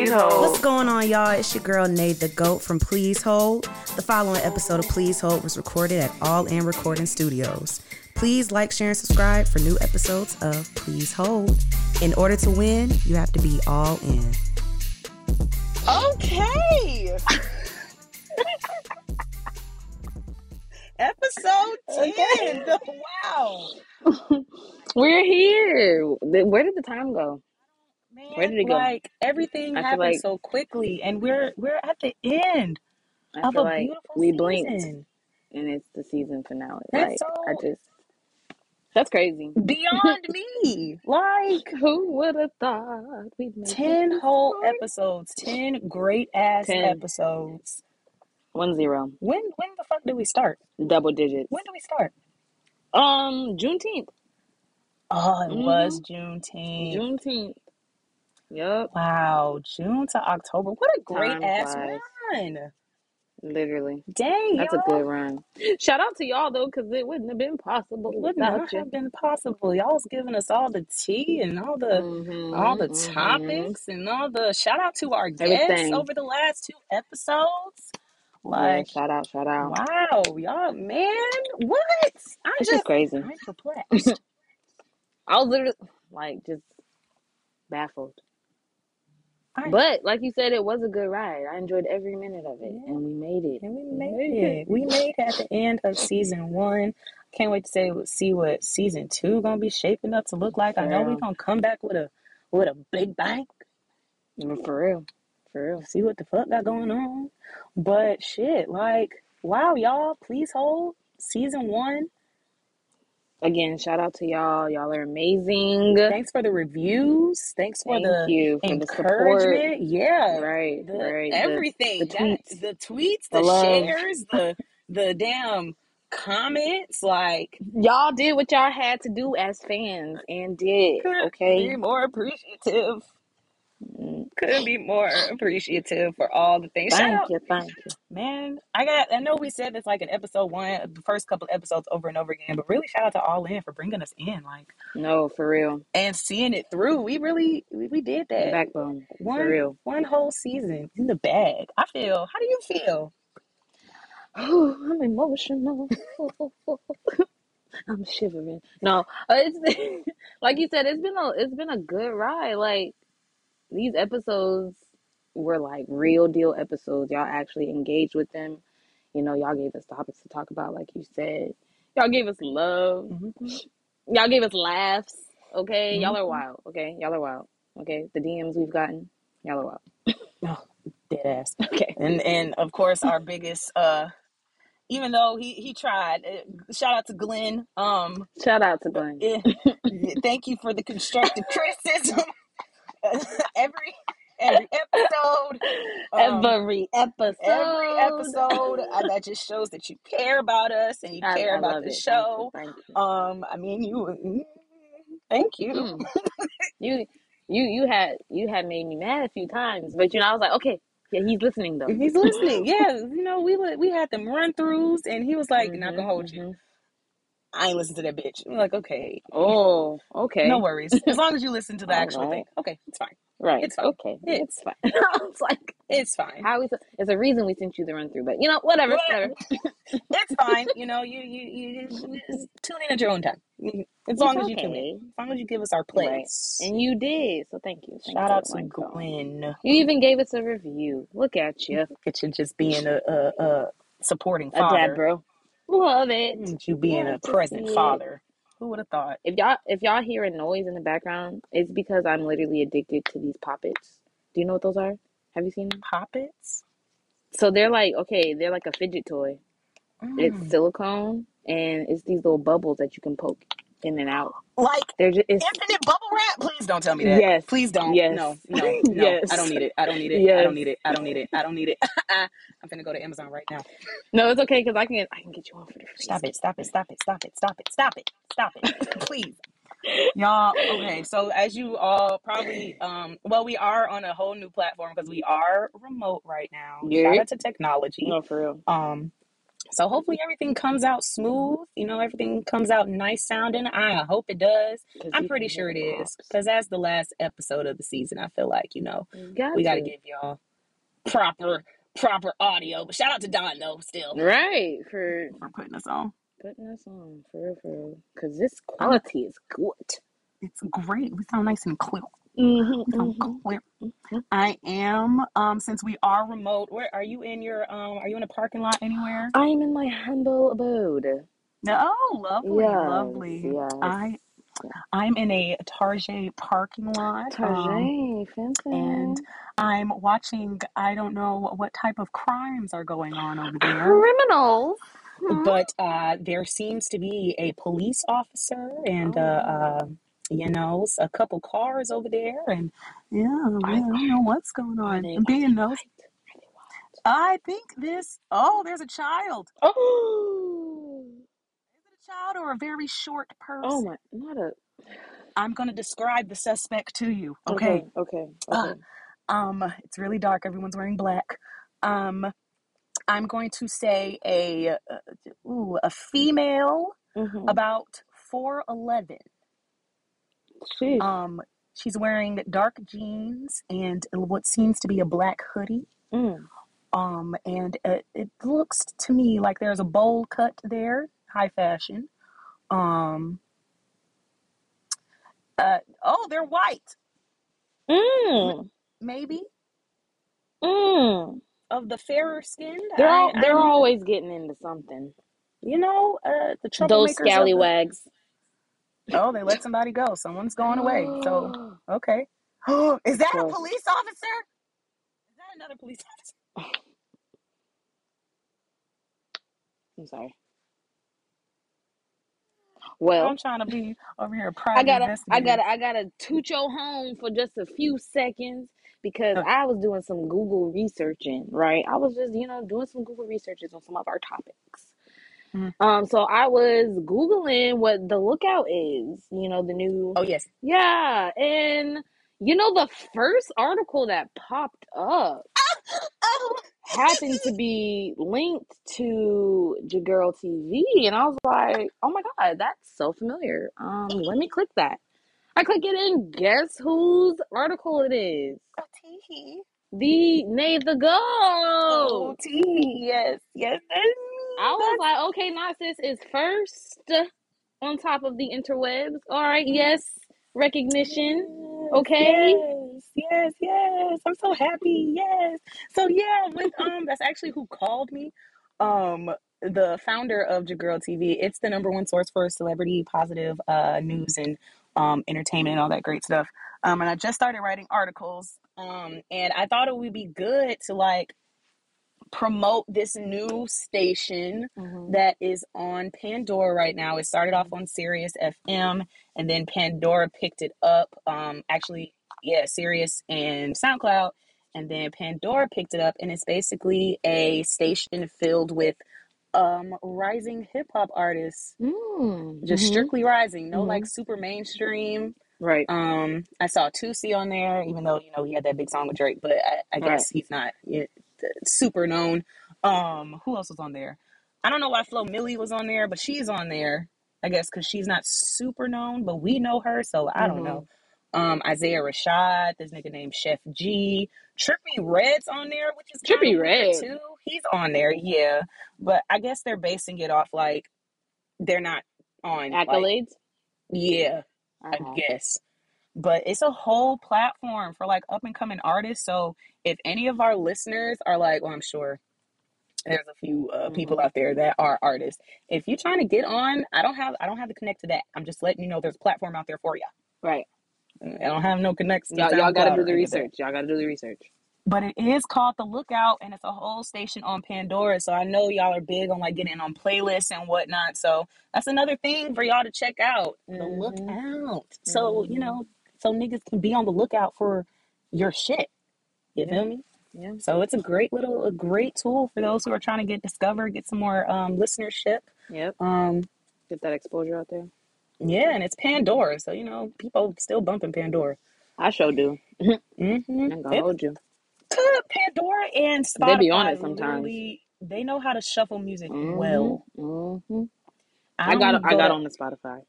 Please Hold. What's going on, y'all? It's your girl Nate the Goat from Please Hold. The following episode of Please Hold was recorded at All In Recording Studios. Please like, share, and subscribe for new episodes of Please Hold. In order to win, you have to be all in. Okay. Episode 10. Wow. We're here. Where did the time go? Man, Where did it go? Like everything I feel happened like- so quickly and we're we're at the end I of feel a like beautiful we season. blinked and it's the season finale. That's like so- I just that's crazy. Beyond me. Like Who would have thought we'd make it 10 this whole far? episodes, 10 great ass 10. episodes. One zero. When when the fuck do we start? Double digits. When did we start? Um Juneteenth. Oh, it Mhm. was Juneteenth. Juneteenth. Yup. Wow, June to October. What a great Time ass flies. run. Literally. Dang, That's a y'all. good run. Shout out to y'all though, because it wouldn't have been possible would not you. have been possible. Y'all was giving us all the tea and all the Mhm, all the mhm. topics and all the shout out to our guests Everything. over the last two episodes. Yeah, Like, shout out, shout out. wow, y'all, man, what? I'm just, just crazy. I'm perplexed. I was literally like just baffled. But like you said, it was a good ride. I enjoyed every minute of it, and we made it. And we made it. We made it at the end of season one. Can't wait to say see what season two gonna be shaping up to look like. I know we're gonna come back with a with a big bang. Mm, For real, for real. see what the fuck got going on. But shit, like, wow, y'all, please hold season one. Again, shout out to y'all. Y'all are amazing. Thanks for the reviews. Support Thank the you for the support. encouragement. Yeah. Right, The, right. Everything. the That- tweets. the tweets, The the, shares, the the damn comments. Like, y'all did what y'all had to do as fans, and did okay. be more appreciative. Couldn't be more appreciative for all the things. Shout Thank out you, thank you. Man, I got. I know we said this like in episode one, the first couple of episodes over and over again, but really shout out to All In for bringing us in, like, No, for real. and seeing it through. We really, we, we did that. Backbone, one, for real. one whole season in the bag. I feel. How do you feel? Oh, I'm emotional. I'm shivering. No, uh, it's like you said. It's been a it's been a good ride. Like these episodes were like real deal episodes. Y'all actually engaged with them. You know, y'all gave us topics to talk about, like you said. Y'all gave us love. Mhm. Y'all gave us laughs. Okay, y'all are Mhm. wild. Okay, y'all are wild. Okay, the DMs we've gotten, y'all are wild. Oh, dead ass. Okay, And and of course our biggest. uh Even though he he tried. Uh, shout out to Glenn. Um, shout out to Glenn. eh, thank you for the constructive criticism. every every episode. Um, every episode. every episode uh, that just shows that you care about us and you I- care I about the it. Thank show. you. Thank you. Um, I mean, you. mm, Thank you. Mm. you you you had you had made me mad a few times, but you know I was like, okay, yeah, he's listening though. He's listening. Yeah, you know, we we had them run throughs, and he was like, "Not gonna hold you. I ain't listen to that bitch." I'm like, "Okay, Oh, okay. no worries. As long as you listen to the actual right. thing, okay, it's fine. Right. It's fine. okay. It's fine. I was like, It's fine. how is it? It's a reason we sent you the run through, but you know, whatever, Whatever. It's fine. You know, you you you just tune in at your own time. As long It's as you tune in. As long as you give us our Right. place. And you did, so thank you. Thank Shout you. out to Like, Gwen. You even gave us a review. Look at you, Look at you just being a, a, a supporting a dad, bro. Love it. You being Love a to present see it. father. Who would have thought? If y'all if y'all hear a noise in the background, it's because I'm literally addicted to these poppets. Do you know what those are? Have you seen them? Poppets? So they're like okay, they're like a fidget toy. Mm. It's silicone and it's these little bubbles that you can poke in and out. Like They're just it's infinite bubble wrap? Please don't tell me that. Yes. Please don't. Yes. No, no, no. Yes. I don't need it. I don't need it. I Yes. don't need it. I don't need it. I don't need it. I'm gonna go to Amazon right now. no, it's okay because I can I can get you for the. Stop it. Stop it. Stop it. Stop it. Stop it. Stop it. Stop it. Please. Y'all, okay, so as you all probably, um, well, we are on a whole new platform because we are remote right now. Yeah. Shout out to technology. No, for real. Um, So hopefully everything comes out smooth. You know, everything comes out nice sounding. I hope it does. I'm pretty sure it is. Because as the last episode of the season, I feel like, you know, Got we got to to. give y'all proper proper audio. But shout out to Don though, still Right for for putting us on. putting us on for real, for real. Cause this quality is good. It's great. We sound nice and clear. Mm-hmm, We sound. I am. Um, since we are remote, where are you in your um? Are you in a parking lot anywhere? I'm in my humble abode. Oh, lovely, Yes, lovely. yes. I I'm in a Target parking lot. um, Tarjay, fancy. and I'm watching. I don't know what type of crimes are going on over there. criminals. Hmm. but uh, there seems to be a police officer and Oh, uh, wow. uh, you know a couple cars over there and yeah, Are- I don't know what's going on they, I'm are they being nosy white? Are they white? I think this oh there's a child Oh, is it a child or a very short person? oh person my, not a. I'm going to describe the suspect to you okay Okay, okay, okay. um it's really dark everyone's wearing black um I'm going to say a uh, ooh, a female Mm-hmm. about 4'11 Sheesh. Um, she's wearing dark jeans and what seems to be a black hoodie. Mm. Um, and it, it looks to me like there's a bowl cut there, high fashion. Um, uh, oh, they're white, Mm. maybe Mm. of the fairer skinned. They're I, they're I'm, always getting into something. you know, uh, the Those troublemakers of the. Oh, they let somebody go. Someone's going away. So okay. Is that a police officer? Is that another police officer? I'm sorry. Well, I'm trying to be over here I gotta, I gotta, I gotta toot your home for just a few seconds because Okay. I was doing some Google researching. Right, I was just, you know, doing some Google researches on some of our topics. Mhm. Um, so I was googling what the lookout is. You know, the new, Oh yes. yeah, and you know, the first article that popped up Oh. happened to be linked to Jagirl TV, and I was like, "Oh my god, that's so familiar." Um, let me click that. I click it, and guess whose article it is? OT. The Nay the Go. OT. Yes. Yes. That's me. I was That's like, "Okay, Narcissus is first on top of the interwebs." All right, yes, recognition. yes. Okay. Yes. Yes. Yes. I'm so happy. Yes. So yeah, with um, that's actually who called me. Um, the founder of Jagirl TV. It's the number one source for celebrity positive uh news and um entertainment and all that great stuff. Um, and I just started writing articles. Um, and I thought it would be good to like promote this new station Mhm. that is on Pandora right now. It started off on Sirius FM and then Pandora picked it up. Um actually, yeah, Sirius and SoundCloud and then Pandora picked it up and it's basically a station filled with um rising hip hop artists. Mm. Just Mhm. strictly rising, no like Mhm. super mainstream. Right. Um I saw Tusi on there even though, you know, he had that big song with Drake, but I, I Right. guess he's not yeah, super known. Um who else was on there? I don't know why Flo Milli was on there, but she's on there. I guess because she's not super known, but we know her, so I don't know. Um, Isaiah Rashad, this nigga named Chef G, Trippie Redd's on there, which is Trippie Redd. too. He's on there, yeah, but I guess they're basing it off like they're not on like Accolades. yeah, I Uh-huh. guess. But it's a whole platform for like up and coming artists. So if any of our listeners are like, well, I'm sure there's a few uh, people Mhm. out there that are artists. If you're trying to get on, I don't have I don't have to connect to that. I'm just letting you know there's a platform out there for you. Right. I don't have no connects Y'all, y'all gotta do the any of that. research. Y'all gotta do the research. But it is called The Lookout, and it's a whole station on Pandora. So I know y'all are big on like getting on playlists and whatnot. So that's another thing for y'all to check out. The Mhm. Lookout. So you Mhm. know, so niggas can be on the lookout for your shit. You Yeah. feel me? Yeah. So it's a great little, a great tool for those who are trying to get discovered, get some more um, listenership. Yep. Um, Get that exposure out there. yeah, and it's Pandora, so you know people still bumping Pandora. I sure do. Mm-hmm. I'm gonna hold you. Pandora and They be on Spotify it sometimes. they know how to shuffle music Mhm, well. mhm. I, I got don't I got on the Spotify.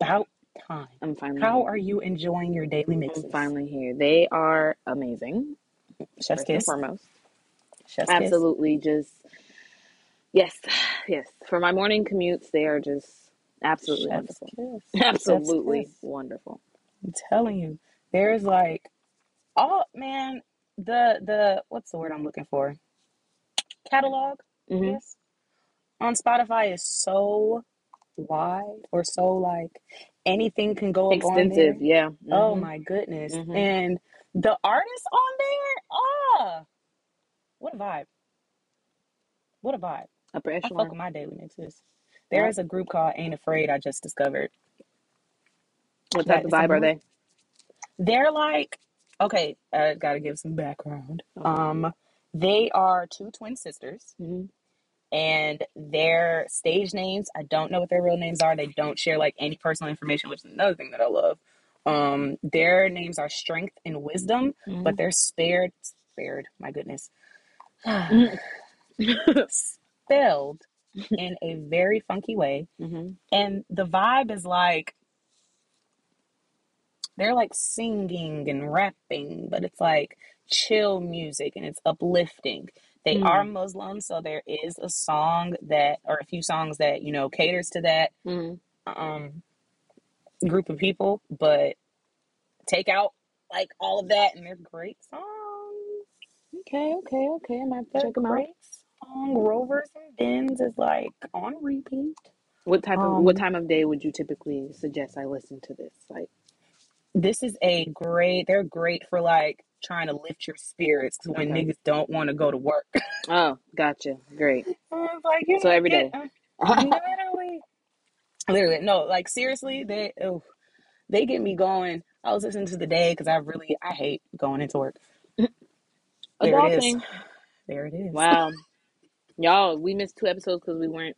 about time. I'm finally How here. are you enjoying your daily mixes? I'm finally here. They are amazing. Chef's first and kiss. foremost. Chef's kiss. Absolutely just yes, yes. For my morning commutes, they are just absolutely Chef's wonderful. kiss. Absolutely kiss. wonderful. I'm telling you, there's like, oh man, the the what's the word I'm looking for? Catalog, I Mhm. guess, on Spotify is so wide or so like anything can go up on there. Extensive, yeah. Oh Mhm. my goodness. Mhm. And the artists on there, ah, what a vibe. What a vibe. Upper I fuck with my daily mixes. There Yep. is a group called Ain't Afraid I just discovered. What that type of vibe are they? They're like, okay, I gotta give some background. Okay. Um, they are two twin sisters, hmm and their stage names, I don't know what their real names are. They don't share like any personal information, which is another thing that I love. Um, their names are Strength and Wisdom, Mm-hmm. but they're spared, spared, my goodness, spelled in a very funky way. hmm And the vibe is like they're like singing and rapping, but it's like chill music and it's uplifting. They Mm. are Muslim, so there is a song that, or a few songs that, you know, caters to that hmm um, group of people, but take out like all of that and they're great songs. Okay, okay, okay. I might have to check them out. song. Rovers and Bins is like on repeat. What type of what Um, time of day would you typically suggest I listen to this? Like, this is a great they're great for like trying to lift your spirits when Okay. niggas don't want to go to work oh, gotcha, great. like you So every day. Uh, get- literally literally no like seriously they oh, they get me going i was listening to the day because i really i hate going into work there it is Adulting. there it is Wow, y'all, we missed two episodes because we weren't.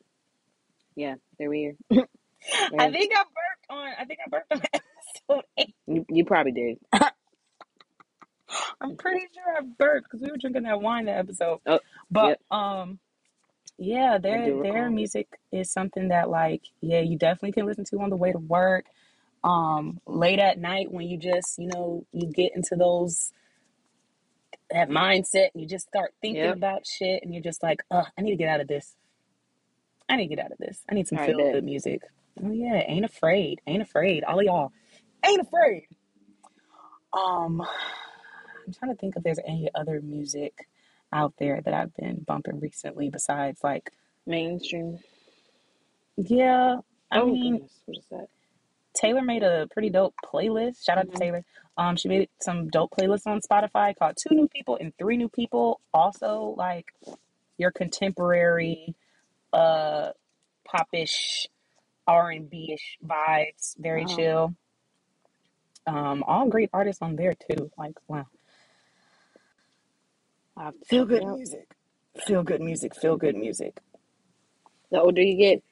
Yeah, there we are. i think i burped on i think i burped on episode eight You, you probably did. I'm pretty sure i burped because we were drinking that wine that episode Oh, But yep. um yeah, their their music is something that like yeah, you definitely can listen to on the way to work. Um late at night when you just, you know, you get into those that mindset and you just start thinking Yep. about shit and you're just like, oh, I need to get out of this. I need to get out of this. I need some feel good music." Oh yeah, ain't afraid. Ain't afraid. All of y'all. Ain't afraid. Um I'm trying to think if there's any other music out there that I've been bumping recently besides like Mainstream. yeah, I oh mean goodness, what is that? Taylor made a pretty dope playlist. Shout out Mhm. to Taylor. Um she made some dope playlists on Spotify called Two New People and Three New People. Also like your contemporary uh popish R&B ish vibes, very Wow. chill. Um all great artists on there too. Like wow. I have to Feel check it good out. music. Feel good music. Feel good music. The older you get,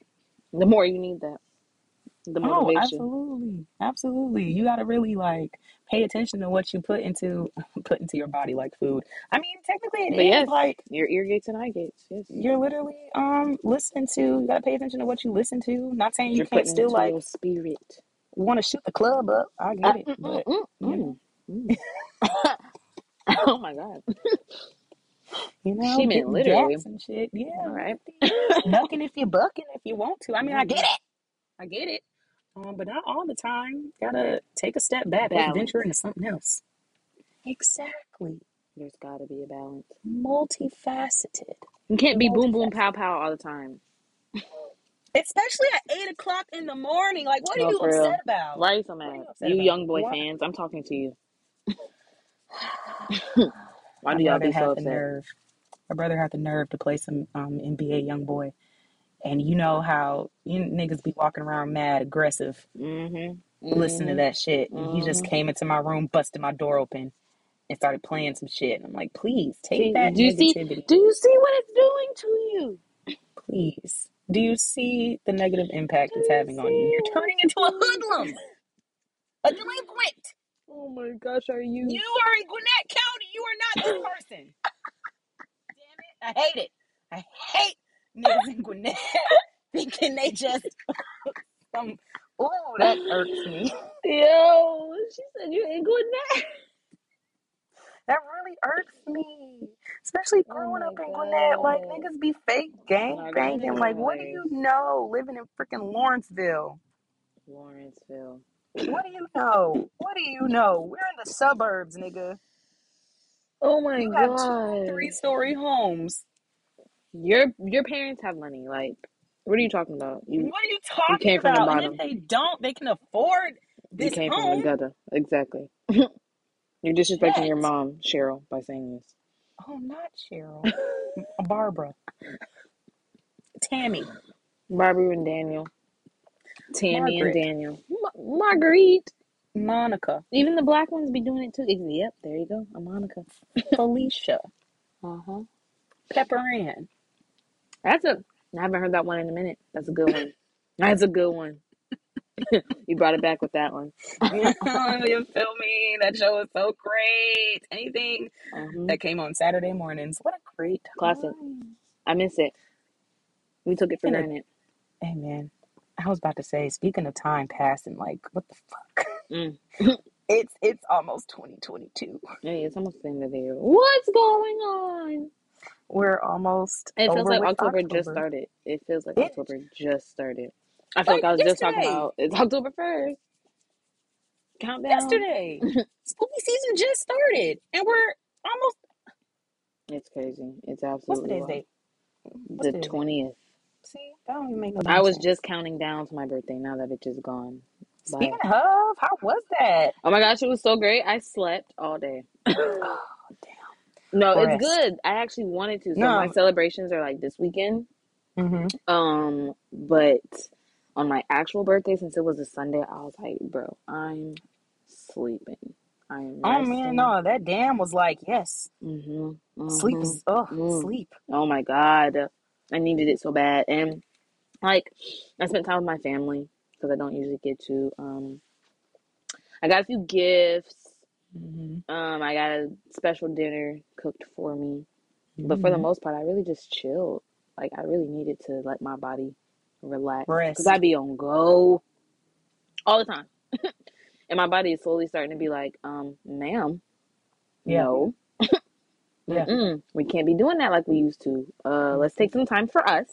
the more you need that. The Oh, motivation. absolutely. Absolutely. You got to really like pay attention to what you put into put into your body like food. I mean, technically it But is yes, like your ear gates and eye gates. Yes, you're literally um listening to you got to pay attention to what you listen to. Not saying you you're can't putting still into like your spirit. want to shoot the club up. I Uh, get it, mm, mm, but mm, you know, mm, mm. oh my god. you know, She meant literally. and shit. Yeah, All right. knucking if you're bucking if you want to. I mean, I get Mhm. it. I get it. Um, but not all the time. Gotta take a step back. Let's venture into something else. Exactly. There's got to be a balance. Multifaceted. You can't be boom boom pow pow all the time. Especially at eight o'clock in the morning. Like, what are No, you for real. upset about? Why are you so mad? you You young boy Why? fans, I'm talking to you. Why My do y'all brother be so had the upset? nerve. My brother had the nerve to play some um, NBA YoungBoy. And you know how you niggas be walking around mad, aggressive, Mm-hmm. listening to Mm-hmm. that shit. And he just Mm-hmm. came into my room, busted my door open, and started playing some shit. And I'm like, please take See, that do you see? negativity. Do you see what it's doing to you? Please. Do you see the negative impact Do it's you having on you? see You're what turning it's into a doing hoodlum, a delinquent. Oh my gosh, are you? You are in Gwinnett County. You are not this person. Damn it. I hate it. I hate niggas in Gwinnett thinking they just some. Oh, that irks me. Yo, she said you ain't good now. That really irks me. Especially Oh growing my up in Gwinnett. Like, niggas be fake gang Nah, banging. Gwinnett Like, what do you know living in freaking Lawrenceville? Lawrenceville. What do you know? What do you know? We're in the suburbs, nigga. Oh my You have god. three story homes. Your your parents have money. Like, what are you talking about? You What are you talking came from the about? And if bottom. they don't, they can afford you this came from home. the gutter. Exactly. You're disrespecting your mom, Cheryl, by saying this. Oh, not Cheryl. Barbara. Tammy. Barbara and Daniel. Tammy Margaret. and Daniel. Ma- Marguerite. Monica. Even the black ones be doing it too. Yep, there you go. A Monica. Felicia. Uh huh. Pepper Ann. That's a. I haven't heard that one in a minute. That's a good one. That's a good one. you brought it back with that one. you feel me? That show was so great. Anything Mhm. that came on Saturday mornings. What a great Classic. I miss it. We took it for granted. Man, I was about to say, speaking of time passing, like what the fuck? Mm. it's it's almost 2022. Hey, it's almost the end of the year. What's going on? We're almost. It feels like with October, just started. It feels like It- October just started. I feel Like like I was just talking about it's October first. Countdown. Yesterday, spooky season just started, and we're almost. It's crazy. It's What's absolutely today's wild. date? What's The twentieth. See, that don't even make no. I damn was sense. just counting down to my birthday. Now that bitch is gone. Bye. Speaking of, how was that? Oh my gosh, it was so great. I slept all day. Oh, damn. No, Rest. it's good. I actually wanted to. So No. my celebrations are like this weekend. Mm-hmm. Um, but on my actual birthday, since it was a Sunday, I was like, bro, I'm sleeping. I am. Oh man, no, that damn was like yes, Mm-hmm, sleep is oh sleep. Oh my god, I needed it so bad, and like I spent time with my family because I don't usually get to. Um, I got a few gifts. Mm-hmm. Um, I got a special dinner cooked for me, but for the most part, I really just chilled. Like I really needed to let my body relax because I'd be on go all the time, and my body is slowly starting to be like, um, ma'am, Yeah. no. Yeah. Mm-mm, we can't be doing that like we used to. Uh, let's take some time for us.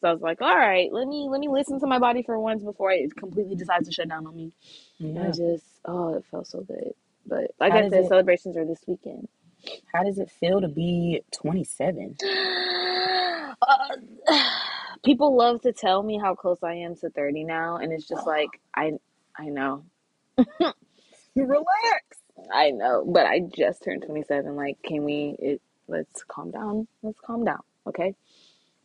So I was like, all right, let me let me listen to my body for once before it completely decides to shut down on me. And I just, oh, it felt so good. But like How I said, it- celebrations are this weekend. How does it feel to be 27? Uh, people love to tell me how close I am to 30 now, and it's just like I I know. Relax. I know, but I just turned 27. Like, can we it let's calm down. Let's calm down, okay?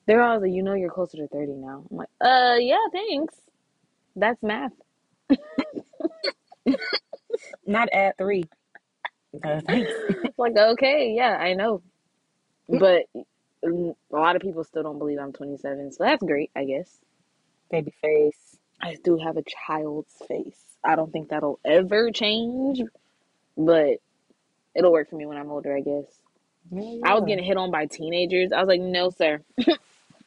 They're always like, you know you're closer to 30 now. I'm like, uh yeah, thanks. That's math. Not at three. Uh, thanks. like, okay, yeah, I know. But mm, a lot of people still don't believe I'm 27, so that's great, I guess. Baby face. I do have a child's face. I don't think that'll ever change, but it'll work for me when I'm older, I guess. I was getting hit on by teenagers. I was like, no, sir.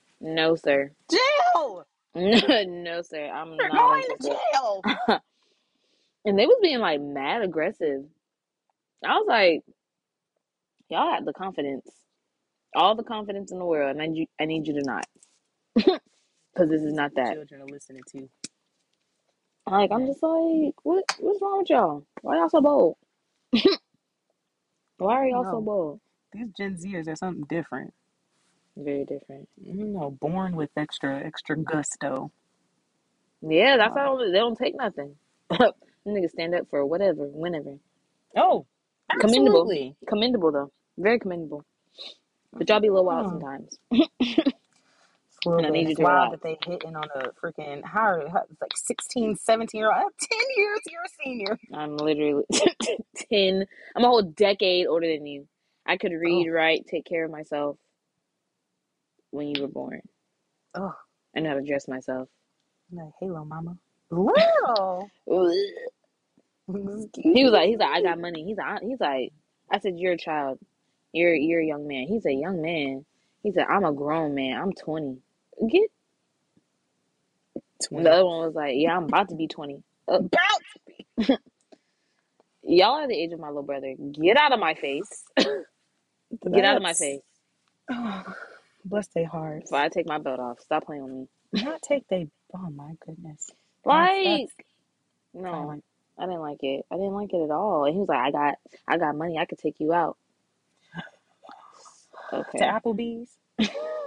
no, sir. jail. no, sir. I'm You're not going to jail. and they was being like mad aggressive. I was like, y'all have the confidence, all the confidence in the world, and I, need you- I need you to not, because this is not that. Children are listening to. Like I'm just like, what what's wrong with y'all? Why y'all so bold? Why are y'all so No. bold? These Gen Zers are something different. Very different. You know, born with extra extra gusto. Yeah, that's how they don't take nothing. Niggas stand up for whatever, whenever. Oh, Commendable. absolutely. Commendable though, very commendable. But y'all be a little wild Oh. sometimes. And I bit. need to wild that they hitting on a freaking how, how it's like 16, 17 year old. I'm 10 years you're a senior. I'm literally ten. I'm a whole decade older than you. I could read, oh. write, take care of myself when you were born. Oh, I know how to dress myself. I'm like, Halo mama. Little. He was like, he's like, I got money. He's like, he's like, I said, you're a child. You're you're a young man. He's a young man. He said, "I'm a grown man. I'm 20. Get." 20. The other one was like, "Yeah, I'm about to be 20. Uh, About y'all are the age of my little brother. Get out of my face. Get out of my face. Oh, bless their hearts. Before I take my belt off. Stop playing with me. Not take they. Oh my goodness. Like, no. I didn't like it. I didn't like it at all. And he was like, "I got, I got money. I could take you out." Okay. To Applebee's.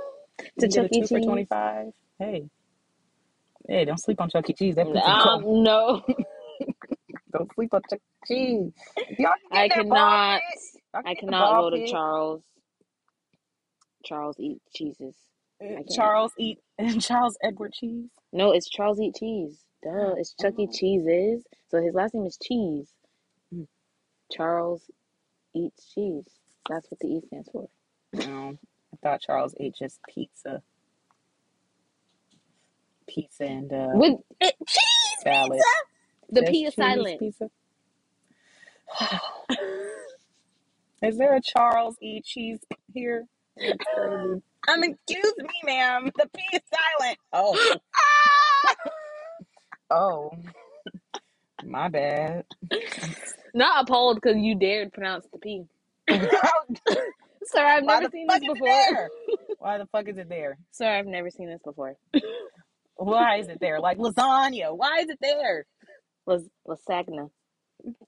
To You get a Chuck E. two for Cheese. twenty five. Hey. Hey, don't sleep on Chuck E. Cheese. That pizza Um, cold. no, Don't sleep on Chuck E. Cheese. Y'all can I get that ball cannot. pit. Y'all can I get the cannot ball go to pit. Charles. Charles eat cheeses. can't. Charles eat and Charles Edward Cheese. No, it's Charles eat cheese. Duh, it's Chuck E. Oh. Cheese's. So his last name is Cheese. Mm. Charles eats cheese. That's what the E stands for. No, I thought Charles ate just pizza. Pizza and uh, With it, cheese salad. The Just P is silent. Pizza. Is there a Charles E. Cheese here? Um, excuse me, ma'am. The P is silent. Oh. oh. My bad. Not appalled because you dared pronounce the P. Why Sir, I've never seen this before. Why the fuck is it there? Sir, I've never seen this before. Why is it there? Like lasagna. Why is it there? Las- lasagna.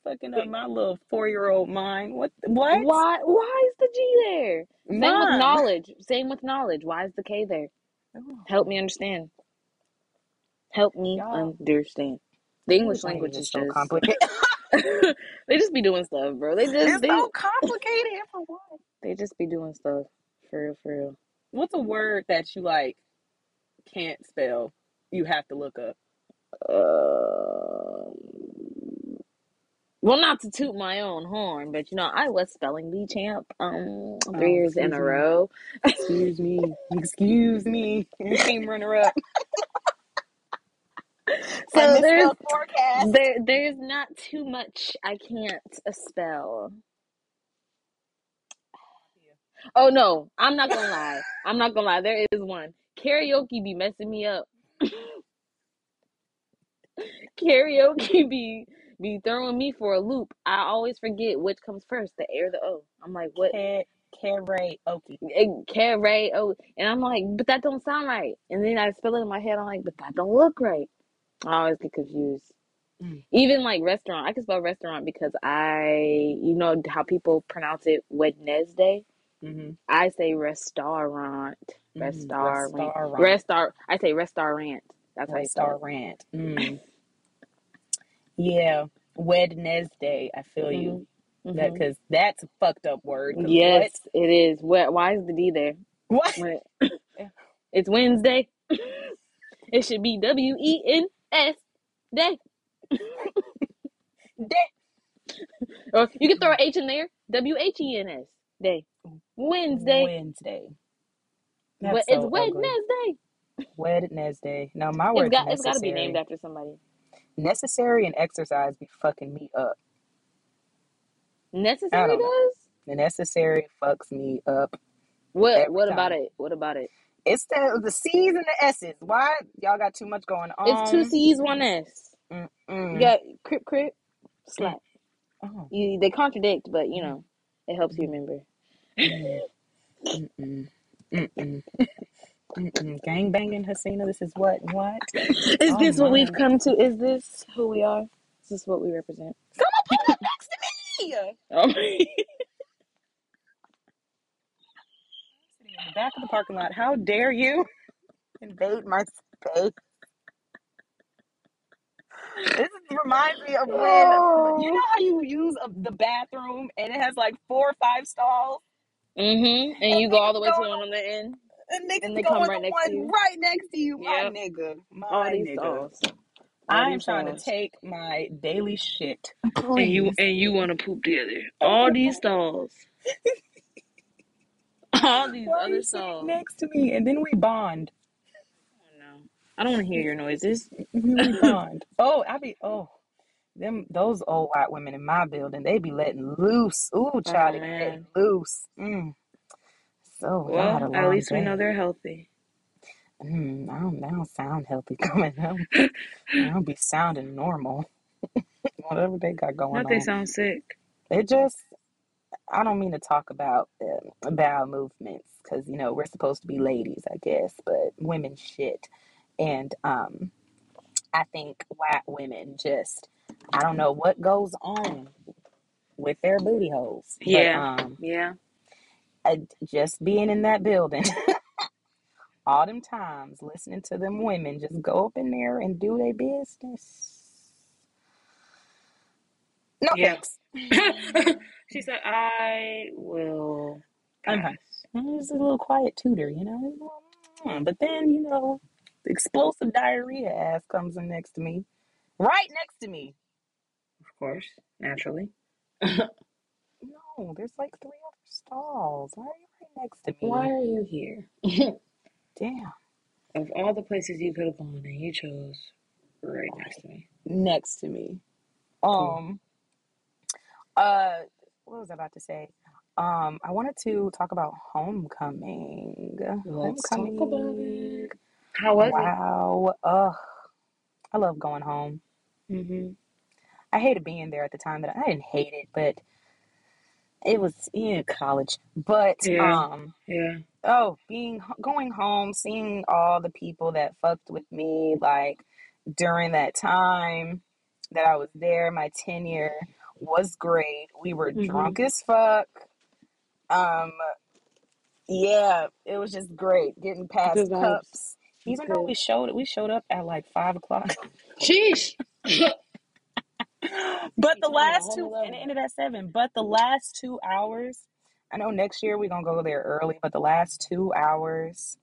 Fucking up my little four year old mind. What? What? Why? Why is the G there? Same with knowledge. Same with knowledge. Why is the K there? Oh. Help me understand. Help me Y'all- understand. The English Language language is so just complicated. they just be doing stuff, bro. They just it's they, so complicated for what? They just be doing stuff for real, for real. What's a word that you like can't spell? You have to look up. Uh, well, not to toot my own horn, but you know, I was spelling bee champ um three Oh, years in a row. Excuse me. Excuse me. Team runner up. So there's forecast. there there's not too much I can't uh, spell. Oh no, I'm not gonna lie. I'm not gonna lie. There is one. Karaoke be messing me up. Karaoke be be throwing me for a loop. I always forget which comes first, the A or the O. I'm like, what? Ka- Karaoke. Karaoke. Oh, and I'm like, but that don't sound right. And then I spell it in my head. I'm like, but that don't look right. I always get confused. Mm. Even like restaurant, I can spell restaurant because I, you know how people pronounce it Wednesday. Mm-hmm. I say restaurant, Mm, restaurant, restaurant. restaurant. I say restaurant. That's how you. Restaurant. Mm. yeah. Wednesday. I feel you. That because that's a fucked up word. Yes, it is. Why, why is the D there? What? It's Wednesday. it should be W E N S day. Day. Or you can throw an H in there. W H E N S day. Wednesday. Wednesday. But That's it's so ugly. Wednesday. Wednesday. No, my It's word's got it's got to be necessary. named after somebody. Necessary and exercise be fucking me up. Necessary don't know. does. The necessary fucks me up. What Every what about time. it? What about it? It's the the C's and the S's. Why y'all got too much going on? It's two C's, one S. Mm-mm. You mm. got crip crip, slap. Oh. You they contradict, but you know it helps you mm-hmm. remember. Mm. Mm-mm. Mm-mm. Mm-mm. Gang banging Hasina. This is what what? Is Oh, this what we've my. come to? Is this who we are? Is this what we represent? Someone pull up next to me. Oh. Sitting in the back of the parking lot. How dare you invade my space? This reminds me of when you know how you use a, the bathroom and it has like four or five stalls, mm-hmm. And you go all the way to the one on the end. and niggas And they come right the next to you. right next to you. My Yep. nigga, my All these nigga. stalls. I am trying to take my daily shit. And you and you want to poop together. All these stalls. all these Why other stalls. next to me? And then we bond. Oh. I don't want to hear your noises. And then we bond. Oh, I be oh. Them those old white women in my building, they be letting loose. Ooh, child, they be letting loose. Mm. Oh, y'all Well, at least we know they're healthy. Mm, I don't, I don't sound healthy coming home. I don't be sounding normal. Whatever they got going Not they sound sick. It just, I don't mean to talk about uh, bowel movements because, you know, we're supposed to be ladies, I guess, but women shit. And um, I think white women just, I don't know what goes on with their booty holes. But Yeah. um, Yeah. I, just being in that building all them times, listening to them women just go up in there and do their business. No Yeah. thanks. she said, I will I'm pass. fine. I'm just a little quiet tutor, you know. But then, you know, explosive diarrhea ass comes in next to me, right next to me. Of course. Naturally. No, there's like three other stalls. Why are you right next to me? Why me? are you here? Damn, of all the places you could have gone, and you chose right next to me. next to me. Cool. Um, uh, what was I about to say? Um, I wanted to talk about homecoming. Let's talk about Homecoming. it. How was it? Wow. Ugh, I love going home. it? Mm-hmm. I hated being there at the time, but I didn't hate it, but it was in college. But Yeah. um, Yeah. oh, being going home, seeing all the people that fucked with me, like during that time that I was there, my tenure was great. We were Mm-hmm. drunk as fuck. Um, yeah, it was just great getting past Good vibes. cups. That's Even though we showed we showed up at like five o'clock. Sheesh. But the told me a last two, and it ended at seven. But the last two hours, I know next year we're gonna go there early, but the last two hours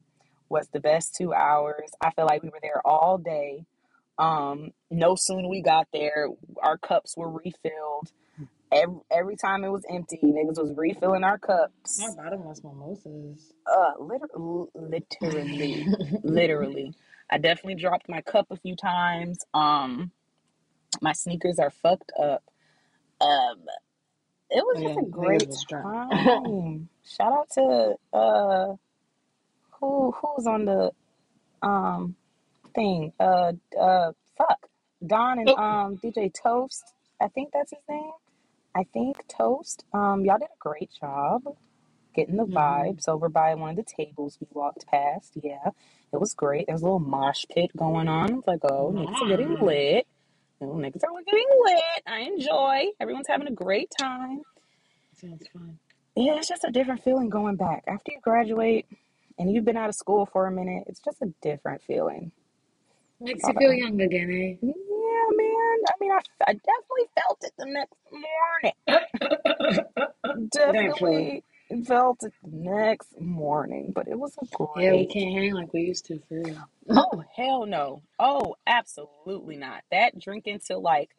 was the best two hours. I feel like we were there all day. Um, no sooner we got there, our cups were refilled. Every, every time it was empty, niggas was refilling our cups. My bottomless mimosas. Uh, liter- literally, literally. I definitely dropped my cup a few times. Um, my sneakers are fucked up. Um, it was Oh, just a great time. Shout out to uh who who's on the um thing. Uh uh fuck. Don and Oh. um DJ Toast. I think that's his name. I think Toast. Um y'all did a great job getting the Mhm. vibes over by one of the tables we walked past. Yeah. It was great. There was a little mosh pit going on. I was like, oh, niggas are getting lit. Oh, niggas are getting lit. I enjoy. Everyone's having a great time. Sounds fun. Yeah, it's just a different feeling going back. After you graduate and you've been out of school for a minute, it's just a different feeling. Makes you feel young again, eh? I mean, I, I definitely felt it the next morning. Definitely felt it the next morning, but it was a great. Yeah, we can't hang like we used to for real. Oh, hell no. Oh, absolutely not. That drinking till like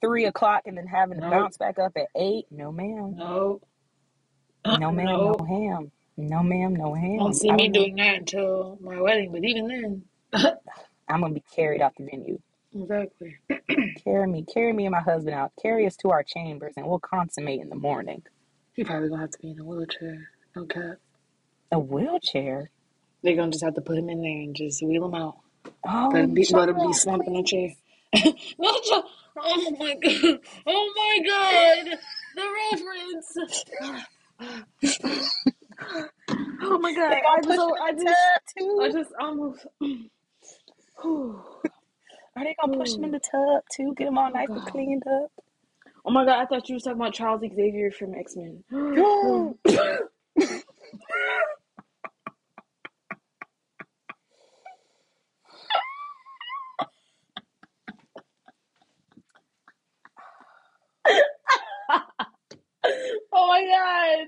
three o'clock and then having to Nope. bounce back up at eight. No, ma'am. No. Uh, no, ma'am. No, ham. No, ma'am. No ham. Don't see I me doing that until my wedding, but even then. I'm gonna be carried out the venue. Exactly. Carry me, carry me and my husband out. Carry us to our chambers, and we'll consummate in the morning. He probably gonna have to be in a wheelchair. No cap. A wheelchair. They're gonna just have to put him in there and just wheel him out. Oh, Let him be, let him be slumped in a chair. Not jo- Oh my god! Oh my god! The reference. oh my god! I just, push him I the just, tub I too. just almost. Whew. Are they gonna push him in the tub too? Get him all Oh nice and cleaned up. Oh my god! I thought you were talking about Charles Xavier from X Men. oh my god!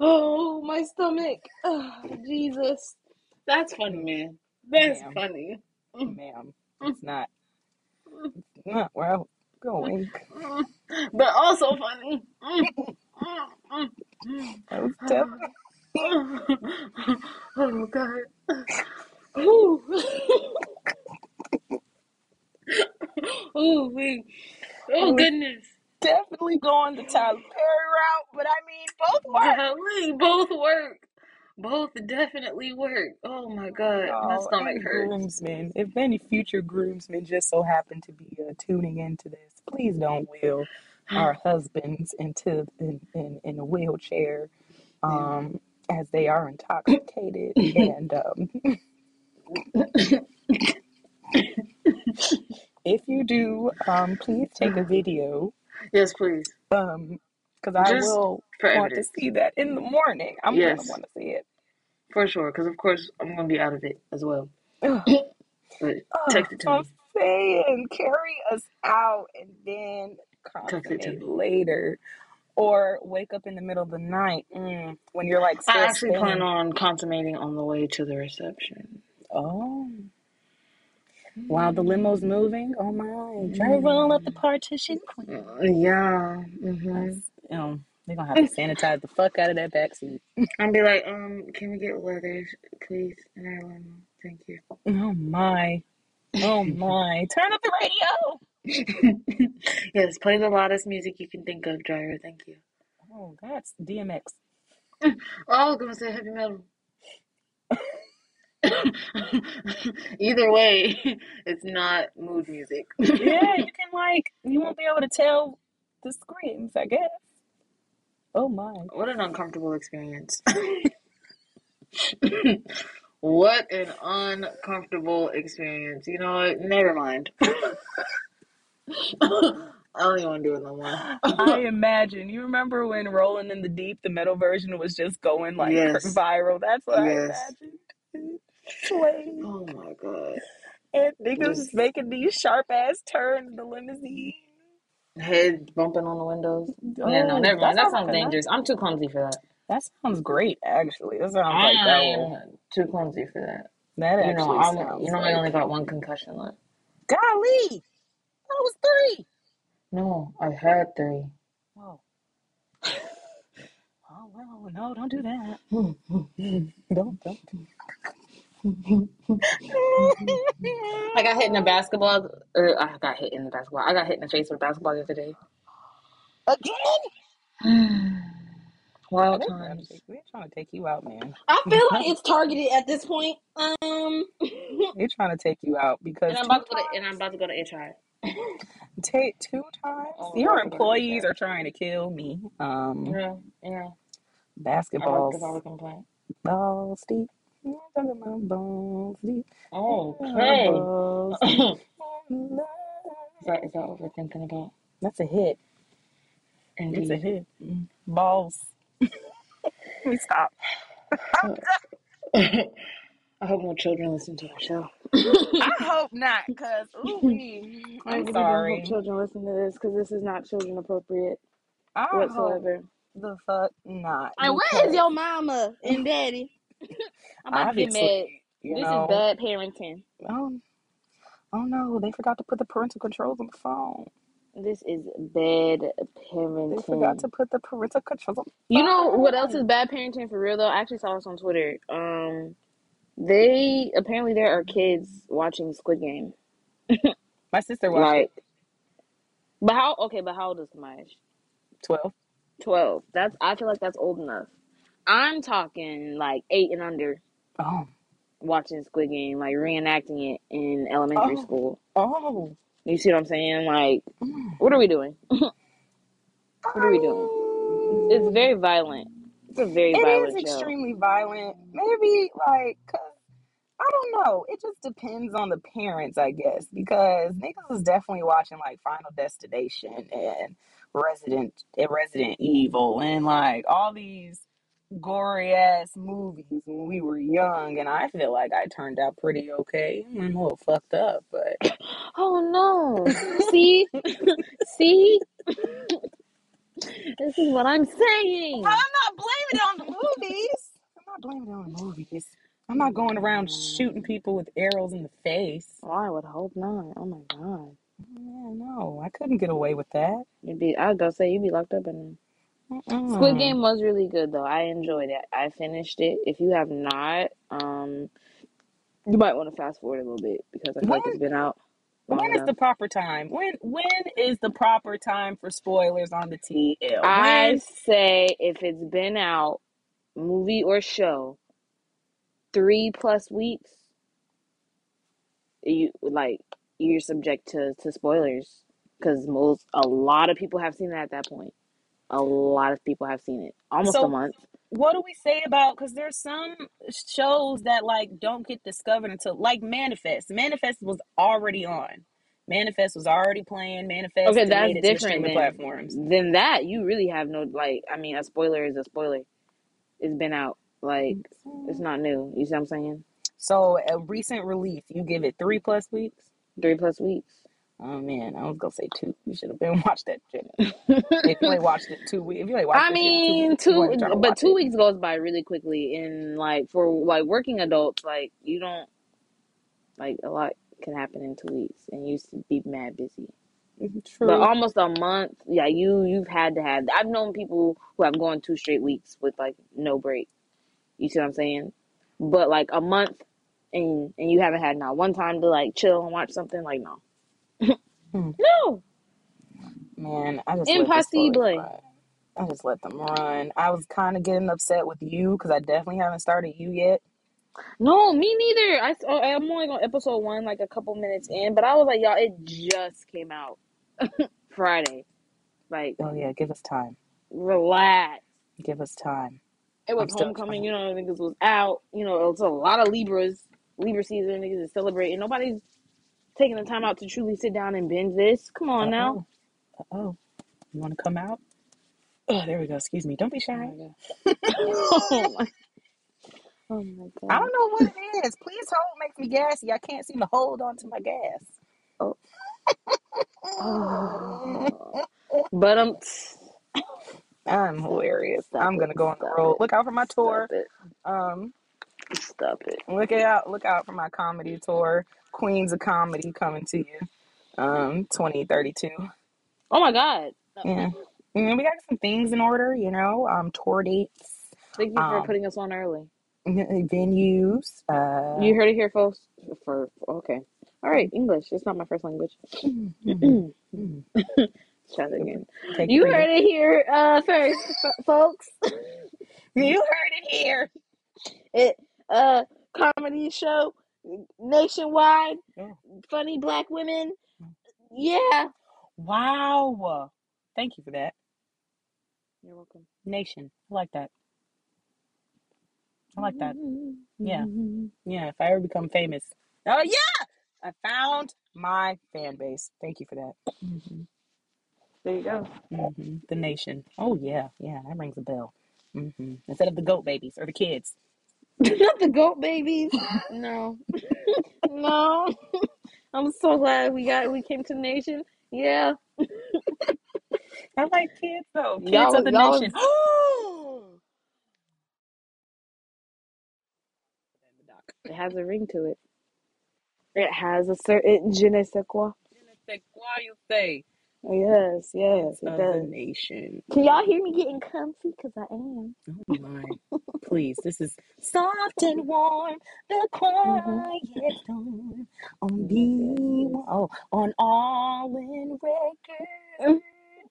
Oh my stomach! Oh, Jesus, that's funny, man. That's Ma'am, funny. ma'am, it's not. It's not where I'm going. but also funny. That was definitely. oh god. Ooh. Ooh, wait. Oh goodness. definitely going the Tyler Perry route, but I mean both work. Golly, both work. Both definitely work. Oh my god, my stomach hurts. groomsmen. If any future groomsmen just so happen to be uh, tuning into this, please don't wheel our husbands into in, in, in a wheelchair um, as they are intoxicated. and um, if you do, um, please take a video Yes, please. um, because I Just will for want to evidence. see that in the morning. I'm Yes. gonna want to see it. For sure, because of course I'm gonna be out of it as well. Ugh. But Oh, text it to I'm me. saying carry us out and then Text it to consummate me. later. Or wake up in the middle of the night mm, when you're like I still actually plan spinning. on consummating on the way to the reception. Oh, while the limo's moving, oh my, Dre roll up the partition. queen. Mm, Yeah. hmm That's, know, they're gonna have to sanitize the fuck out of that backseat. I'll be like, um, can we get leathers, please, And our limo? Thank you. Oh my, oh my, turn up the radio. yes, play the loudest music you can think of, driver. Thank you. Oh, that's DMX. Oh, I was gonna say heavy metal. Either way, it's not mood music. yeah, you can like, you won't be able to tell the screams, I guess. Oh my. What an uncomfortable experience. what an uncomfortable experience. You know what? Never mind. I don't even want to do it no more. I imagine. You remember when Rolling in the Deep, the metal version was just going like Yes. viral? That's what Yes. I imagined. Oh my god. And niggas Just- making these sharp ass turns in the limousine. Head bumping on the windows. yeah, no, Oh, never mind. That sounds sounds like a nice- dangerous. I'm too clumsy for that. That sounds great, actually. That sounds like that will. I'm too clumsy for that. That You actually know, I'm, sounds you know, like. I only got one concussion left. Golly! That was three. No, I had three. Oh. Oh well, no, don't do that. don't Don't, don't. got hit in the basketball. Or I got hit in the basketball. I got hit in the face with a basketball the other day. Again? Wild times. they're trying to take you out, man. I feel like it's targeted at this point. Um, They're trying to take you out because and I'm two about to go to, and I'm about to go to HR. take two times. Oh, Your a employees are trying to kill me. Um, Yeah, yeah. I basketballs, because I was complaining. balls deep. Yeah, talking about balls deep. Okay. Balls is deep in love. that is that what we're thinking about? That's a hit. It's a Indeed. hit. Mm. Balls. Let me stop. I hope no children listen to our show. I hope not, cause ooh, wee. I I'm really sorry. don't hope children listen to this because this is not children appropriate I hope whatsoever. the fuck not. And where because is your mama and daddy? I'm about to get mad. obviously, you This know, is bad parenting. Oh, oh no, they forgot to put the parental controls on the phone. This is bad parenting. They forgot to put the parental controls on the You know what else phone. is bad parenting for real though? I actually saw this on Twitter. Um, they apparently there are kids watching Squid Game. My sister watched Like, it. but how? Okay, but how old is Kamash? Twelve. Twelve. That's I feel like that's old enough. I'm talking like eight and under Oh, watching Squid Game, like reenacting it in elementary Oh. school. oh. You see what I'm saying? Like, Mm. what are we doing? what are we doing? mean, It's very violent. It's a very It is violent show. extremely violent. Maybe like, cause I don't know. It just depends on the parents, I guess, because niggas is definitely watching like Final Destination and Resident and Resident Evil and like all these gory ass movies when we were young, and I feel like I turned out pretty okay. I'm a little fucked up, but Oh no! See, see, this is what I'm saying. I'm not blaming it on the movies. I'm not blaming it on the movies. I'm not going around shooting mm. people with arrows in the face. Oh, I would hope not. Oh my god, Yeah, no, I couldn't get away with that. you'd be. I was gonna say you'd be locked up in there. Mm-mm. Squid Game was really good though. I enjoyed it. I finished it. If you have not, um, you might want to fast forward a little bit because I feel like it's been out long when is enough. the proper time? When when is the proper time for spoilers on the TL? I When say if it's been out, movie or show, three plus weeks, you like you're subject to to spoilers because most a lot of people have seen it at that point. A lot of people have seen it. Almost a month. what do we say about because there's some shows that like don't get discovered until like Manifest. Manifest was already on. Manifest was already playing. Manifest Okay, that's made it to the different than, platforms. Then that you really have no like. I mean, a spoiler is a spoiler. It's been out. Like it's not new. You see what I'm saying? So a recent release, you give it three plus weeks. Three plus weeks. Oh man, I was gonna say two. You should have been watched that shit. If you ain't watched it two weeks, if you ain't watched I that shit in mean, two weeks, two, wasn't trying to but two it. weeks goes by really quickly. And like for like working adults, like you don't like a lot can happen in two weeks, and you used to be mad busy. Mm-hmm, true. But almost a month, yeah, you you've had to have. I've known people who have gone two straight weeks with like no break. You see what I'm saying? But like a month, and and you haven't had not one time to like chill and watch something. Like no. Hmm. no, Man, I just let impossible. I just let them run. I was kind of getting upset with you because I definitely haven't started you yet. No, me neither. I oh, I'm only on episode one, like a couple minutes in, but I was like, y'all, it just came out Friday. Like, Oh yeah, give us time. relax. Give us time. It I'm was still homecoming, trying. you know, niggas was out. You know, it's a lot of Libras, Libra season, niggas is celebrating. Nobody's taking the time out to truly sit down and binge this. Come on Uh now. oh. Uh oh. You want to come out? Oh, there we go. Excuse me. Don't be Oh shy. oh my, oh my I don't know what it is. Please hold makes me gassy. I can't seem to hold on to my gas. Oh. oh. But um, I'm hilarious. stop I'm gonna go on the road. it. Look out for my tour. Stop it. Um, Stop it. look out, look out for my comedy tour. Queens of Comedy coming to you. Um, 2032. Oh my god. Yeah. And we got some things in order, you know. Um, tour dates, Thank you for um, putting us on early. venues. Uh, You heard it here, folks. For okay, all right. English. It's not my first language. Try that again. Take You heard it here uh, first, folks. You heard it here. It uh comedy show nationwide. Oh. Funny black women. Yeah. Wow. Thank you for that. You're welcome. Nation. I like that. I like that. Yeah. Yeah. If I ever become famous. Oh, yeah. I found my fan base. Thank you for that. Mm-hmm. There you go. hmm The nation. Oh, yeah. Yeah. That rings a bell. hmm Instead of the goat babies or the kids. Not the goat babies. No. no. I'm so glad we got we came to the nation. Yeah. I like kids, though. Kids Y'all of the y'all nation. It has a ring to it. It has a certain je ne sais quoi. Why you say? Yes, yes, it Of the does. nation. Can y'all hear me getting comfy? Because I am. Oh my. Please, this is soft and warm, the Mm-hmm. quiet storm on B yes, oh on all in record.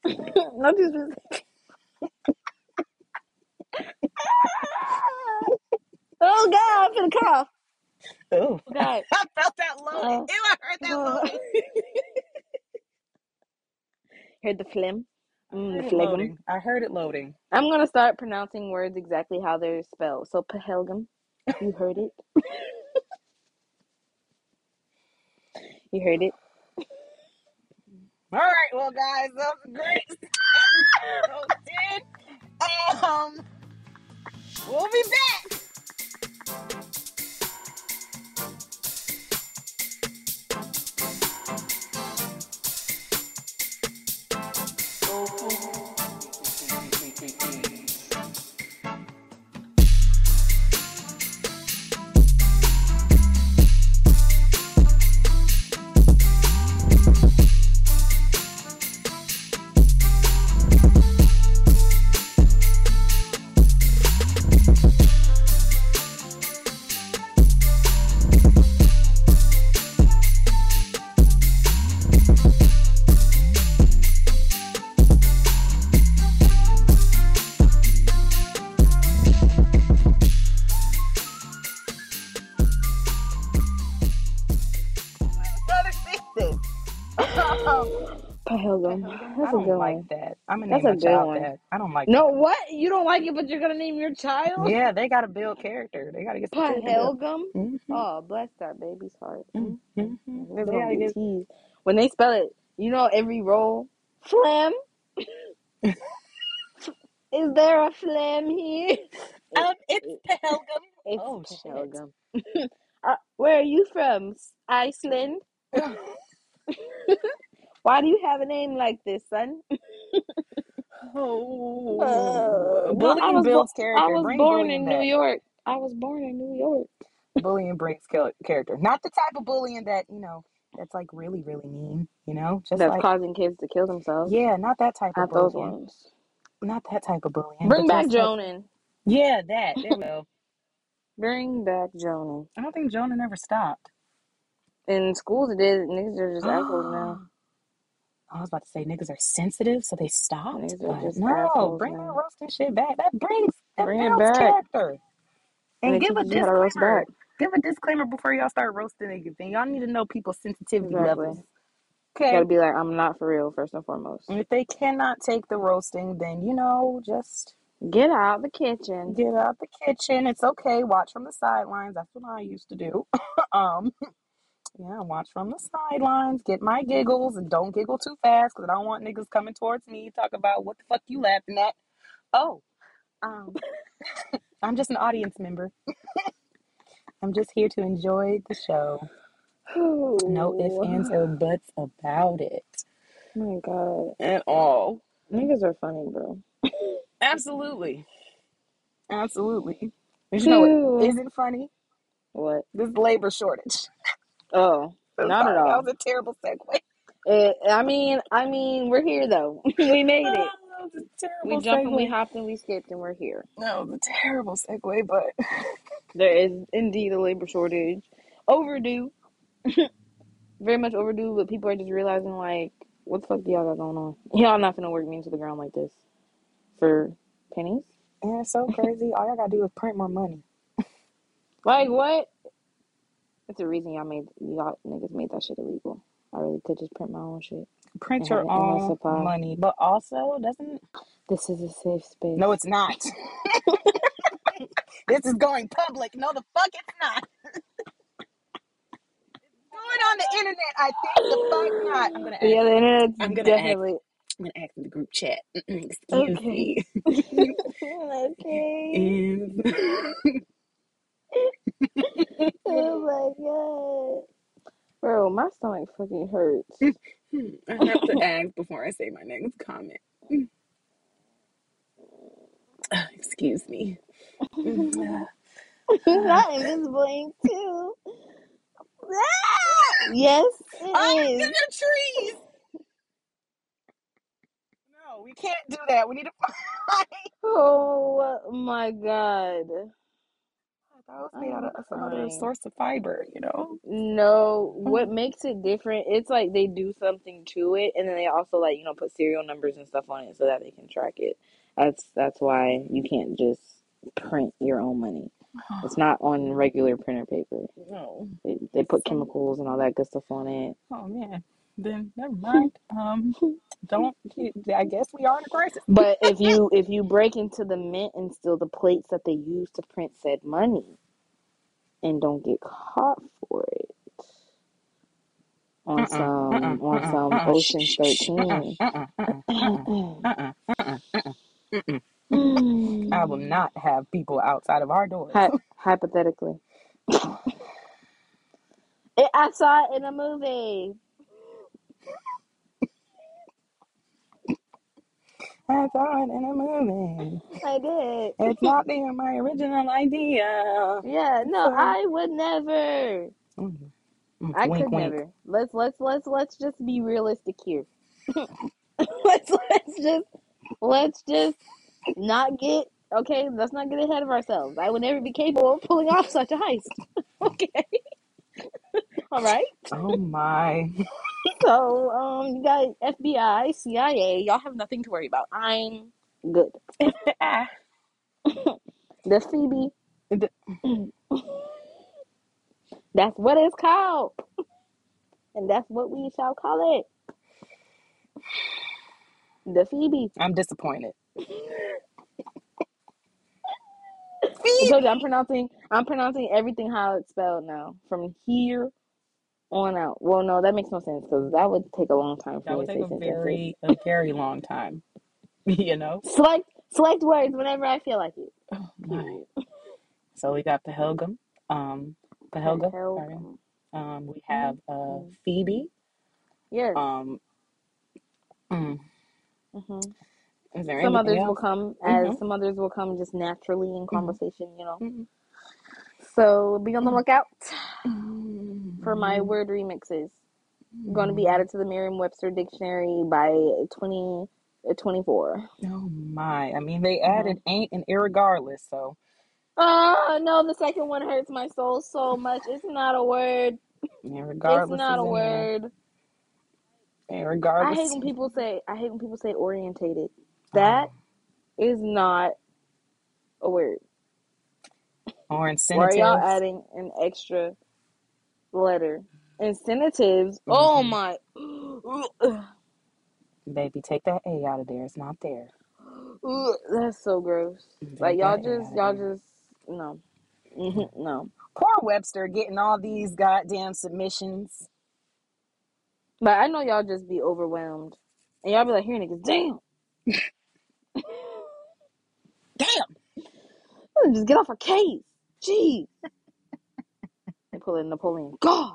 Not just music. Oh God, I'm gonna cough. Oh, Oh God. I felt that loading. Uh, Ew, I heard that loading. Heard the phlegm. I Mm, heard the it phlegm. loading. I heard it loading. I'm gonna start pronouncing words exactly how they're spelled. So pahelgam, you heard it. You heard it. All right, well, guys, that was a great episode 10. Um, we'll be back. Pahelgum? That's I a don't good like one. that. I'm gonna That's name a my good child one. that. I don't like No, that. what? You don't like it, but you're gonna name your child Yeah, they gotta build character. They gotta get some character built. Pahelgum? Mm-hmm. Oh, bless that baby's heart. Mm. Mm-hmm. They're They gonna gotta be get teased when they spell it. You know, every roll, phlegm. Is there a phlegm here? It, Um, it's it, Pahelgum. it's Oh shit. Pahelgum. uh, where are you from? Iceland. Why do you have a name like this, son? oh, Uh, I bullying was bo- builds I character. was Bring born bullying in New back. York. I was born in New York. Bullying brings char- character. Not the type of bullying that you know that's like really really mean. You know, just That's like causing kids to kill themselves. yeah, not that type of Not those bullying. ones. Not that type of bullying. Bring but back just like Jonan. yeah, that. There we go. Bring back Jonan. I don't think Jonah never stopped. In schools, it did. Niggas are just assholes now. I was about to say niggas are sensitive, so they stopped. Niggas are But just no, assholes bring that now. roasting shit back. That brings that Bring it builds back. character. And And it give a teaches you how to roast disclaimer. back. Give a disclaimer before y'all start roasting anything. Y'all need to know people's sensitivity Exactly. levels. Okay. gotta be like, I'm not for real, first and foremost. And if they cannot take the roasting, then you know, just Get out the kitchen. get out the kitchen. It's okay. Watch from the sidelines. That's what I used to do. um, yeah, watch from the sidelines. Get my giggles and don't giggle too fast because I don't want niggas coming towards me talk about what the fuck you laughing at. Oh, um, I'm just an audience member. I'm just here to enjoy the show. No ifs, ands, or buts about it Oh my god. at all. Niggas are funny, bro. Absolutely. Absolutely. You know what Phew. isn't funny? What? This labor shortage. Oh, So not at sorry, that all. was a terrible segue. It, I mean, I mean, we're here though. we made it. That was a We terrible jumped and we segue. hopped and we skipped and we're here. That was a terrible segue, but There is indeed a labor shortage. Overdue. Very much overdue, but people are just realizing like, what the fuck do y'all got going on? Y'all not gonna work me into the ground like this. For pennies? and it's so crazy. All y'all gotta do is print more money. Like what? That's the reason y'all made y'all niggas made that shit illegal. I really could just print my own shit Print and your have an endless own supply. money, but also doesn't. This is a safe space. No, it's not. this is going public. No, the fuck it's not. Going on the internet. I think the fuck not. I'm gonna Yeah, ask. the internet's I'm gonna ask. definitely I'm gonna ask in the group chat. Excuse okay. me. okay. Is- Oh my god. Bro, my stomach fucking hurts. I have to ask before I say my next comment. Excuse me. Mm, uh, not invisible ink too. Yes, I'm it in is. the trees. No, we can't do that. We need to find. Oh my god. I thought it was made out oh, of some other source of fiber, you know. No, oh. what makes it different, it's like they do something to it and then they also like, you know, put serial numbers and stuff on it so that they can track it. That's that's why you can't just print your own money. It's not on regular printer paper. No. They, they put Some. chemicals and all that good stuff on it. Oh man. Then never mind. Um. Don't. I guess we are in a crisis. But if you if you break into the mint and steal the plates that they use to print said money and don't get caught for it on some Uh-uh. on Uh-uh. some Uh-uh. Shh, Ocean's shh, shh. Uh-uh. Thirteen. I will not have people outside of our doors. Hy- hypothetically, it, I saw it in a movie. I saw it in a movie. I did. It's not the, my original idea. Yeah, no, I would never. mm, mm, I wink, could wink. never. Let's let's let's let's just be realistic here. let's let's just let's just not get okay. Let's not get ahead of ourselves. I would never be capable of pulling off such a heist. okay, all right. Oh my. So um, you got FBI, CIA. Y'all have nothing to worry about. I'm good. Ah. The Phoebe. The- That's what it's called, and that's what we shall call it. The Phoebe. I'm disappointed. I told you I'm pronouncing I'm pronouncing everything how it's spelled now from here on out. Well, no, that makes no sense because that would take a long time for That me would to take a very, a very long time. you know? Select select words whenever I feel like it. Oh my. So we got Pahelgam. Um, Pahelga. Hell, Sorry. um, Um, we have uh Mhm. Phoebe. Yes. Um, mm, hmm is there Some others will come as Mhm. some others will come just naturally in conversation, you know. Mhm. So be on the Mhm. lookout Mhm. for my mm. word remixes. Going to be mm. added to the Merriam-Webster dictionary by 2024. Uh, oh my! I mean, they added mm-hmm. ain't and irregardless. So Oh no, the second one hurts my soul so much. It's not a word. irregardless It's not a in there. word. I hate when people say I hate when people say orientated. Oh, That is not a word. Or Why are y'all adding an extra letter? Incentives. Oh hmm my. Baby, take that A out of there. It's not there. That's so gross. Like y'all just y'all just no. Mhm, no. Poor Webster getting all these goddamn submissions. But I know y'all just be overwhelmed. And y'all be like, here niggas, damn. Damn. Just get off our case. Jeez. They pull in Napoleon. Gosh.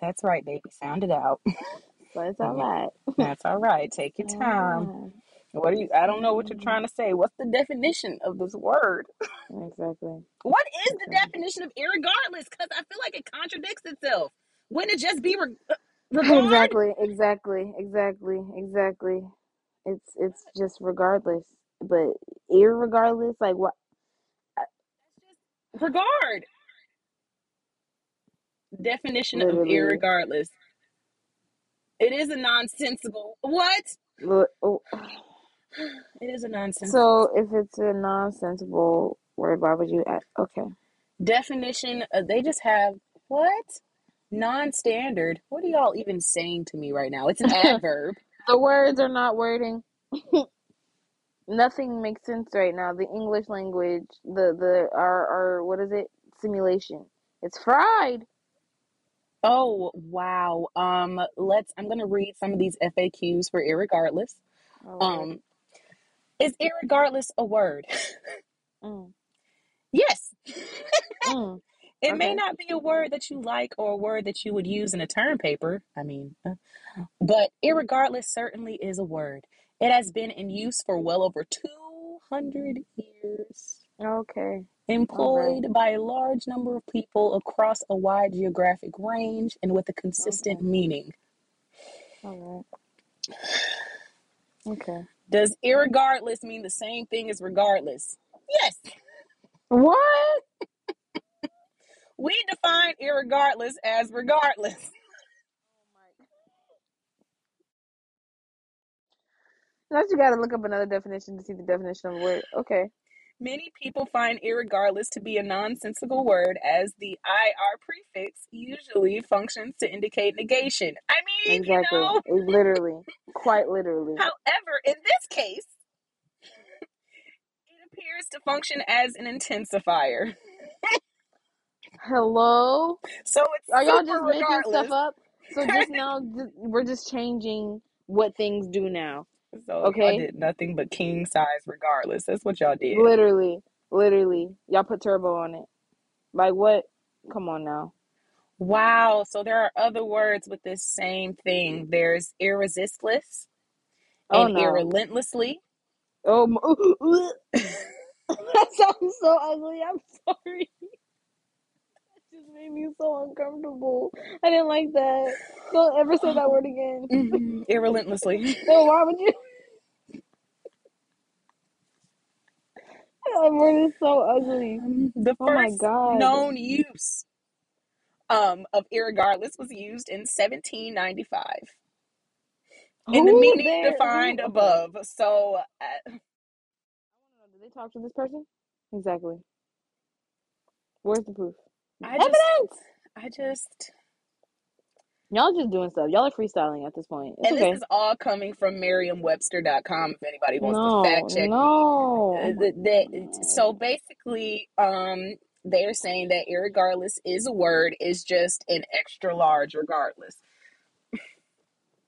That's right, baby. Sound it out. But it's all right. That's all right. Take your time. What do you? I don't know what you're mm-hmm. trying to say. What's the definition of this word? Exactly. What is the Exactly. definition of irregardless? Because I feel like it contradicts itself. Wouldn't it just be re- regard? Exactly. Exactly. Exactly. Exactly. It's it's just regardless. But irregardless, like what Regard. Definition of literally irregardless. It is a nonsensical. What? Oh, It is a nonsensical. So if it's a nonsensical word, why would you add? Okay. Definition. Uh, they just have what? Non-standard. What are y'all even saying to me right now? It's an adverb. the words are not wording. Nothing makes sense right now. The English language, the the our our what is it? Simulation. It's fried. Oh wow. Um. Let's. I'm gonna read some of these FAQs for irregardless. All right. Um. Is irregardless a word? Mm, yes. mm, It may not be a word that you like or a word that you would use in a term paper. I mean, uh, but irregardless certainly is a word. It has been in use for well over 200 years. Okay. All right. Employed by a large number of people across a wide geographic range and with a consistent Okay. meaning. All right. Okay. Does irregardless mean the same thing as regardless? Yes. What? We define irregardless as regardless. Now you gotta look up another definition to see the definition of a word. Okay. Many people find irregardless to be a nonsensical word as the IR prefix usually functions to indicate negation. I mean, you Exactly. know, It literally, quite literally. however, in this case, it appears to function as an intensifier. Hello. So it's Are y'all just making stuff up? So just now, we're just changing what things do now. So y'all Okay. did nothing but king size regardless. That's what y'all did. Literally, literally, y'all put turbo on it. Like what? Come on now. Wow. So there are other words with this same thing. There's irresistless Oh and no. irrelentlessly. Oh, m- that sounds so ugly. I'm sorry. That just made me so uncomfortable. I didn't like that. Don't ever say that word again. Mhm, Irrelentlessly. No, why would you? That word is so ugly. Um, the Oh my first god. known use um, of irregardless was used in 1795 in the meaning defined? Above. So uh, I want to know. Did they talk to this person? Exactly. Where's the proof? I just, Evidence. I just, Y'all just doing stuff. Y'all are freestyling at this point. It's and okay. this is all coming from Merriam-Webster.com. If anybody wants no, to fact check me. no. Uh, the- the- so basically, um, they're saying that irregardless is a word, is just an extra large regardless.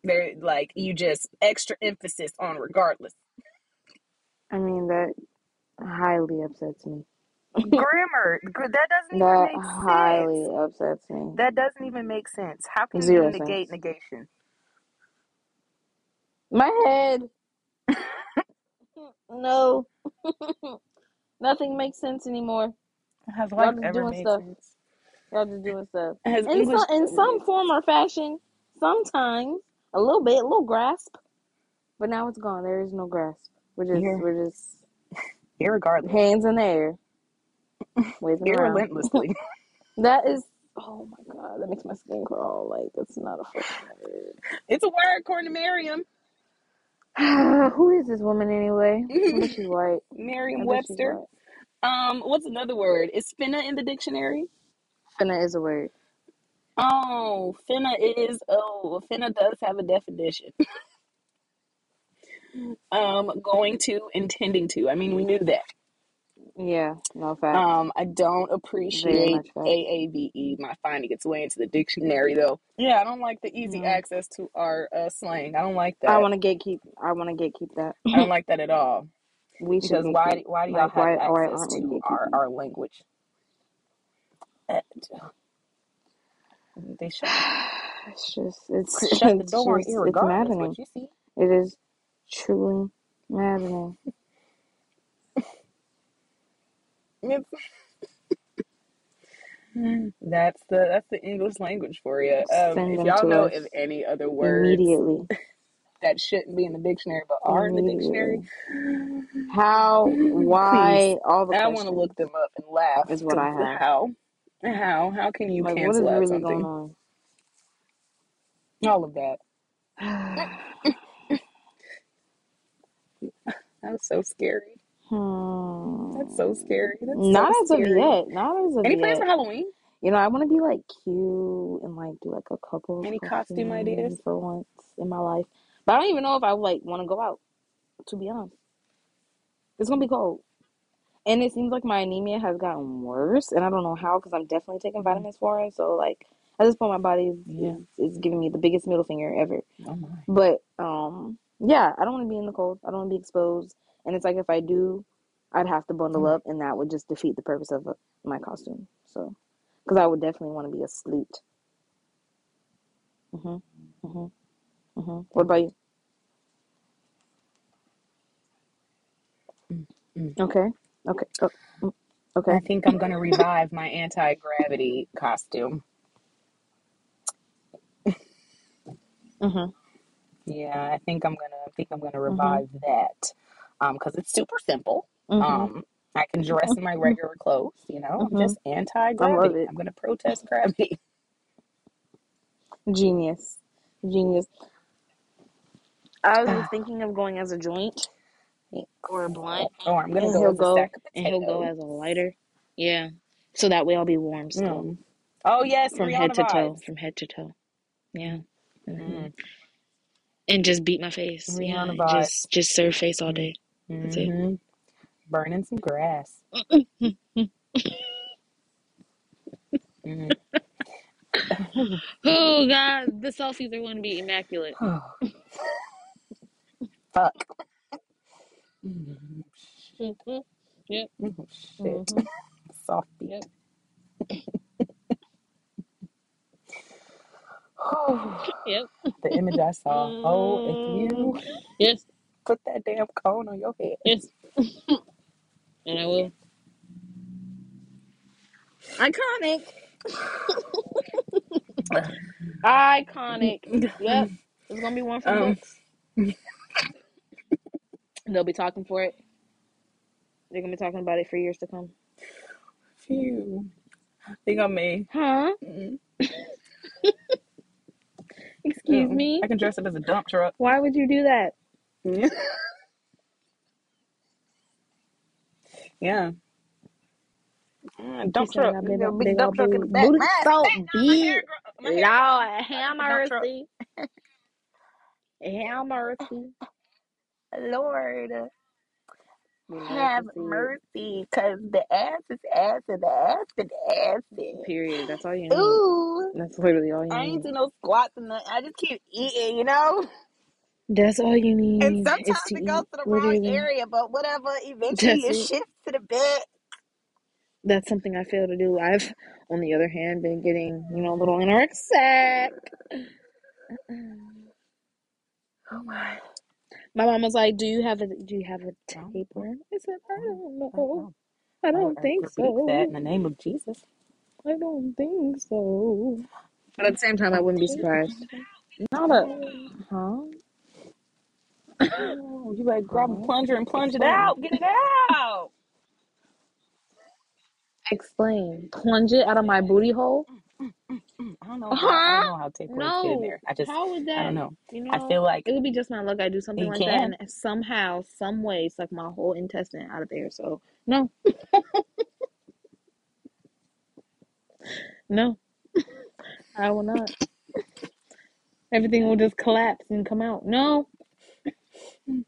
They're like you just extra emphasis on regardless. I mean that highly upsets me. Grammar gr- that doesn't even That make highly sense. upsets me. That doesn't even make sense. How can Zero you negate sense. negation? My head. no. Nothing makes sense anymore. Has Y'all life just ever doing made stuff. sense? Y'all just doing stuff. Has In English some in some form or fashion, sometimes a little bit, a little grasp, but now it's gone. There is no grasp. We're just we're just Irregardless. hands in the air, waving around. Irrelentlessly. That is. Oh my god, that makes my skin crawl. Like that's not a fucking it's a word according to Merriam. Who is this woman anyway? She's white. I Merriam-Webster. Um, what's another word? Is finna in the dictionary? Finna is a word. Oh, finna is oh, finna does have a definition. um, going to, intending to. I mean, we knew that. Yeah, no fact. Um, I don't appreciate. AAVE, my finding its way into the dictionary though. Yeah, I don't like the easy No. access to our uh, slang. I don't like that. I want to gatekeep. I want to gatekeep that. I don't like that at all. we should Because why why do y'all Like, have why- why access aren't to our, our language? Uh, They shut, It's just it's shut the door just it's maddening. What you see? It is truly maddening. It's- That's the that's the English language for you. Um, Send if them y'all to know us of any other words Immediately. that shouldn't be in the dictionary but are in the dictionary, How? Why? All the I want to look them up and laugh. Is what I have. How? How? How can you like, what is cancel out really something? on? All of that. That was so scary. Hmm. That's so scary. That's Not so as of yet. Not as of yet. Any yet. plans for Halloween? You know, I want to be like cute and like do like a couple Any costume ideas? for once in my life. But I don't even know if I like want to go out. To be honest, it's gonna be cold, and it seems like my anemia has gotten worse, and I don't know how because I'm definitely taking Mhm. vitamins for it. So like at this point, my body is, Yeah. is, is giving me the biggest middle finger ever. Oh my. But um, yeah, I don't want to be in the cold. I don't want to be exposed, and it's like if I do, I'd have to bundle Mm. up, and that would just defeat the purpose of uh, my costume. So, because I would definitely want to be a sleet. Mhm. Mhm. Mhm. What about you? Mm, mm. Okay. Okay. Oh, mm, I think I'm gonna revive my anti gravity costume. Mhm. Yeah, I think I'm gonna I think I'm gonna Mhm. revive that. Um, because it's super simple. Mhm. Um, I can dress in my regular clothes, you know. I'm Mhm. just anti gravity. I'm gonna protest gravity. Genius. Genius. I was thinking of going as a joint or a blunt, Or I'm gonna and go he'll as a go and he'll go as a lighter. Yeah. So that way I'll be warm still Mm. Oh yes, from Rihanna head to toe. From head to toe. Yeah. hmm Mm. And just beat my face. Rihanna And vibes. just just serve face all day. That's it. hmm Burning some grass. Mm. oh God, the selfies are going to be immaculate. Fuck. Mm, hmm Yep. mm, Shit. hmm Soft beat. Yep. Yep. the image I saw. Oh, if you yes. Put that damn cone on your head. Yes. and I will. Iconic. Iconic. Yep. It's gonna be one for Um, books. They'll be talking for it. They're gonna be talking about it for years to come. phew. Think on me. Huh? Mm. Excuse Mm. me? I can dress up as a dump truck. Why would you do that? Yeah. yeah. She said I got You big, got a old- big big old truck in booty. the back. Booty My so ass stank. My big. hair, gro- my hair Lord, have like a dump truck. mercy. Have mercy. Lord, We love have to see it. mercy, cause the ass is ass and the ass is ass. Period. That's all you need. Ooh, That's literally all you need. I ain't need. do no squats and nothing. I just keep eating, you know. That's all you And need is sometimes to it goes eat. to the wrong Literally. area, but whatever. Eventually, That's it it. shifts to the bed. That's something I fail to do. I've, on the other hand, been getting, you know, a little anorexic. Oh my. My mom was like, "Do you have a Do you have a No, tapeworm?" I said, "I don't no, know. no. I don't I think rebuke that in the name of Jesus. I don't think so." But at the same time, I A wouldn't be tapeworm. surprised. Not a, huh? Oh, you better grab a plunger and plunge it out. Get it out. Explain. Plunge it out of my booty hole. Mm, mm, mm, I don't know. How, I don't know how tapeworms get in there. I just, How would I don't know. You I know, feel like it would be just my luck. I do something you like that, can. and somehow, some way, suck my whole intestine out of there. So no, no, I will not. Everything will just collapse and come out. No, Mm.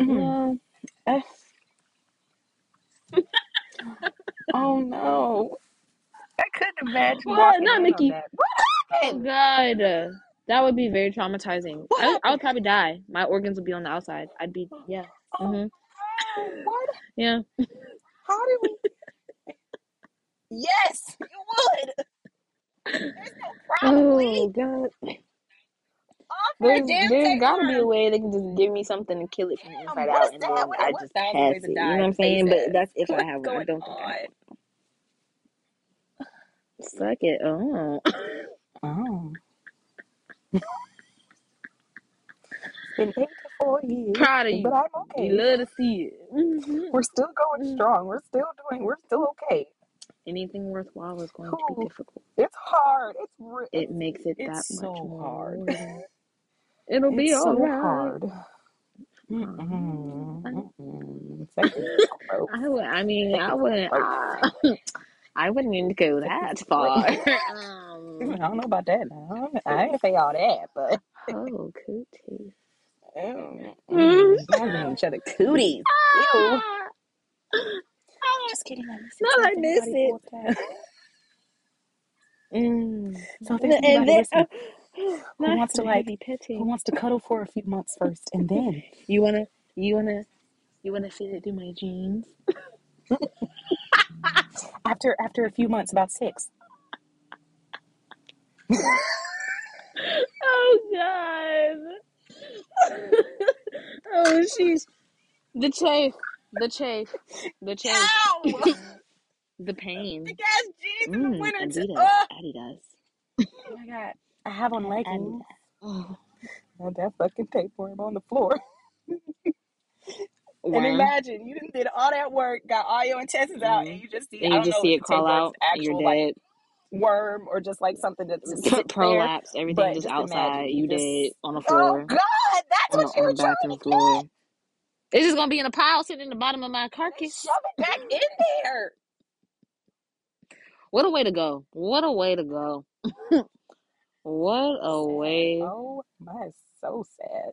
no. Eh. Oh no. I couldn't imagine What? walking Not in on Mickey. that. What Oh happened? God, that would be very traumatizing. What I, I happened? would probably die. My organs would be on the outside. I'd be yeah. Oh Mhm. no. What? Yeah. How did we? Yes, you would. There's no probably. Oh God. All for a There's damn there's got to be a way they can just give me something and kill it from the Damn, inside out, and then I just thousand pass ways it. You know what I'm in face saying? But that's if I have one. I don't think I have. on? Suck it. Oh. Oh. It's been 84 years, Proud of you. but you. I'm You okay. love to see it. hmm We're still going strong. We're still doing. We're still okay. Anything worthwhile is going to be Ooh, difficult. it's hard. It's re- It it's makes it that it's much so more hard. rewarding. It'll be It's so alright. hard. Mm-mm, mm-mm. Gross. I would. I mean, I wouldn't. I, I wouldn't even go that far. I um. don't know about that now. I ain't say all that, but Oh, cootie. mm, mm, y'all giving each other cooties. Ew. Just kidding. I miss it. No, So I if miss anybody it. Mm. so if there's And anybody then, listening who not wants to like, heavy who petting. wants to cuddle for a few months first, and then You wanna, you wanna, you wanna fit it through my jeans? after after a few months, about six. Oh God. oh sheesh. The chafe, the chafe, the chafe, Ow! the pain. Big ass jeans in the Mmm, winter. T- Adidas, oh! Adidas, oh my god! I have on leggings. Oh, that fucking tapeworm on the floor. And imagine you done did all that work, got all your intestines out, and Mhm. you just see And I you just see it crawl out, and you're actual like dead. worm or just like something that's just P- sits there. everything just just outside. you just dead on the floor. oh floor, god, that's on what you were trying to floor. get. It's just gonna be in a pile sitting in the bottom of my carcass. shove it back in there. What a way to go! What a way to go! What a way! Oh my, so sad.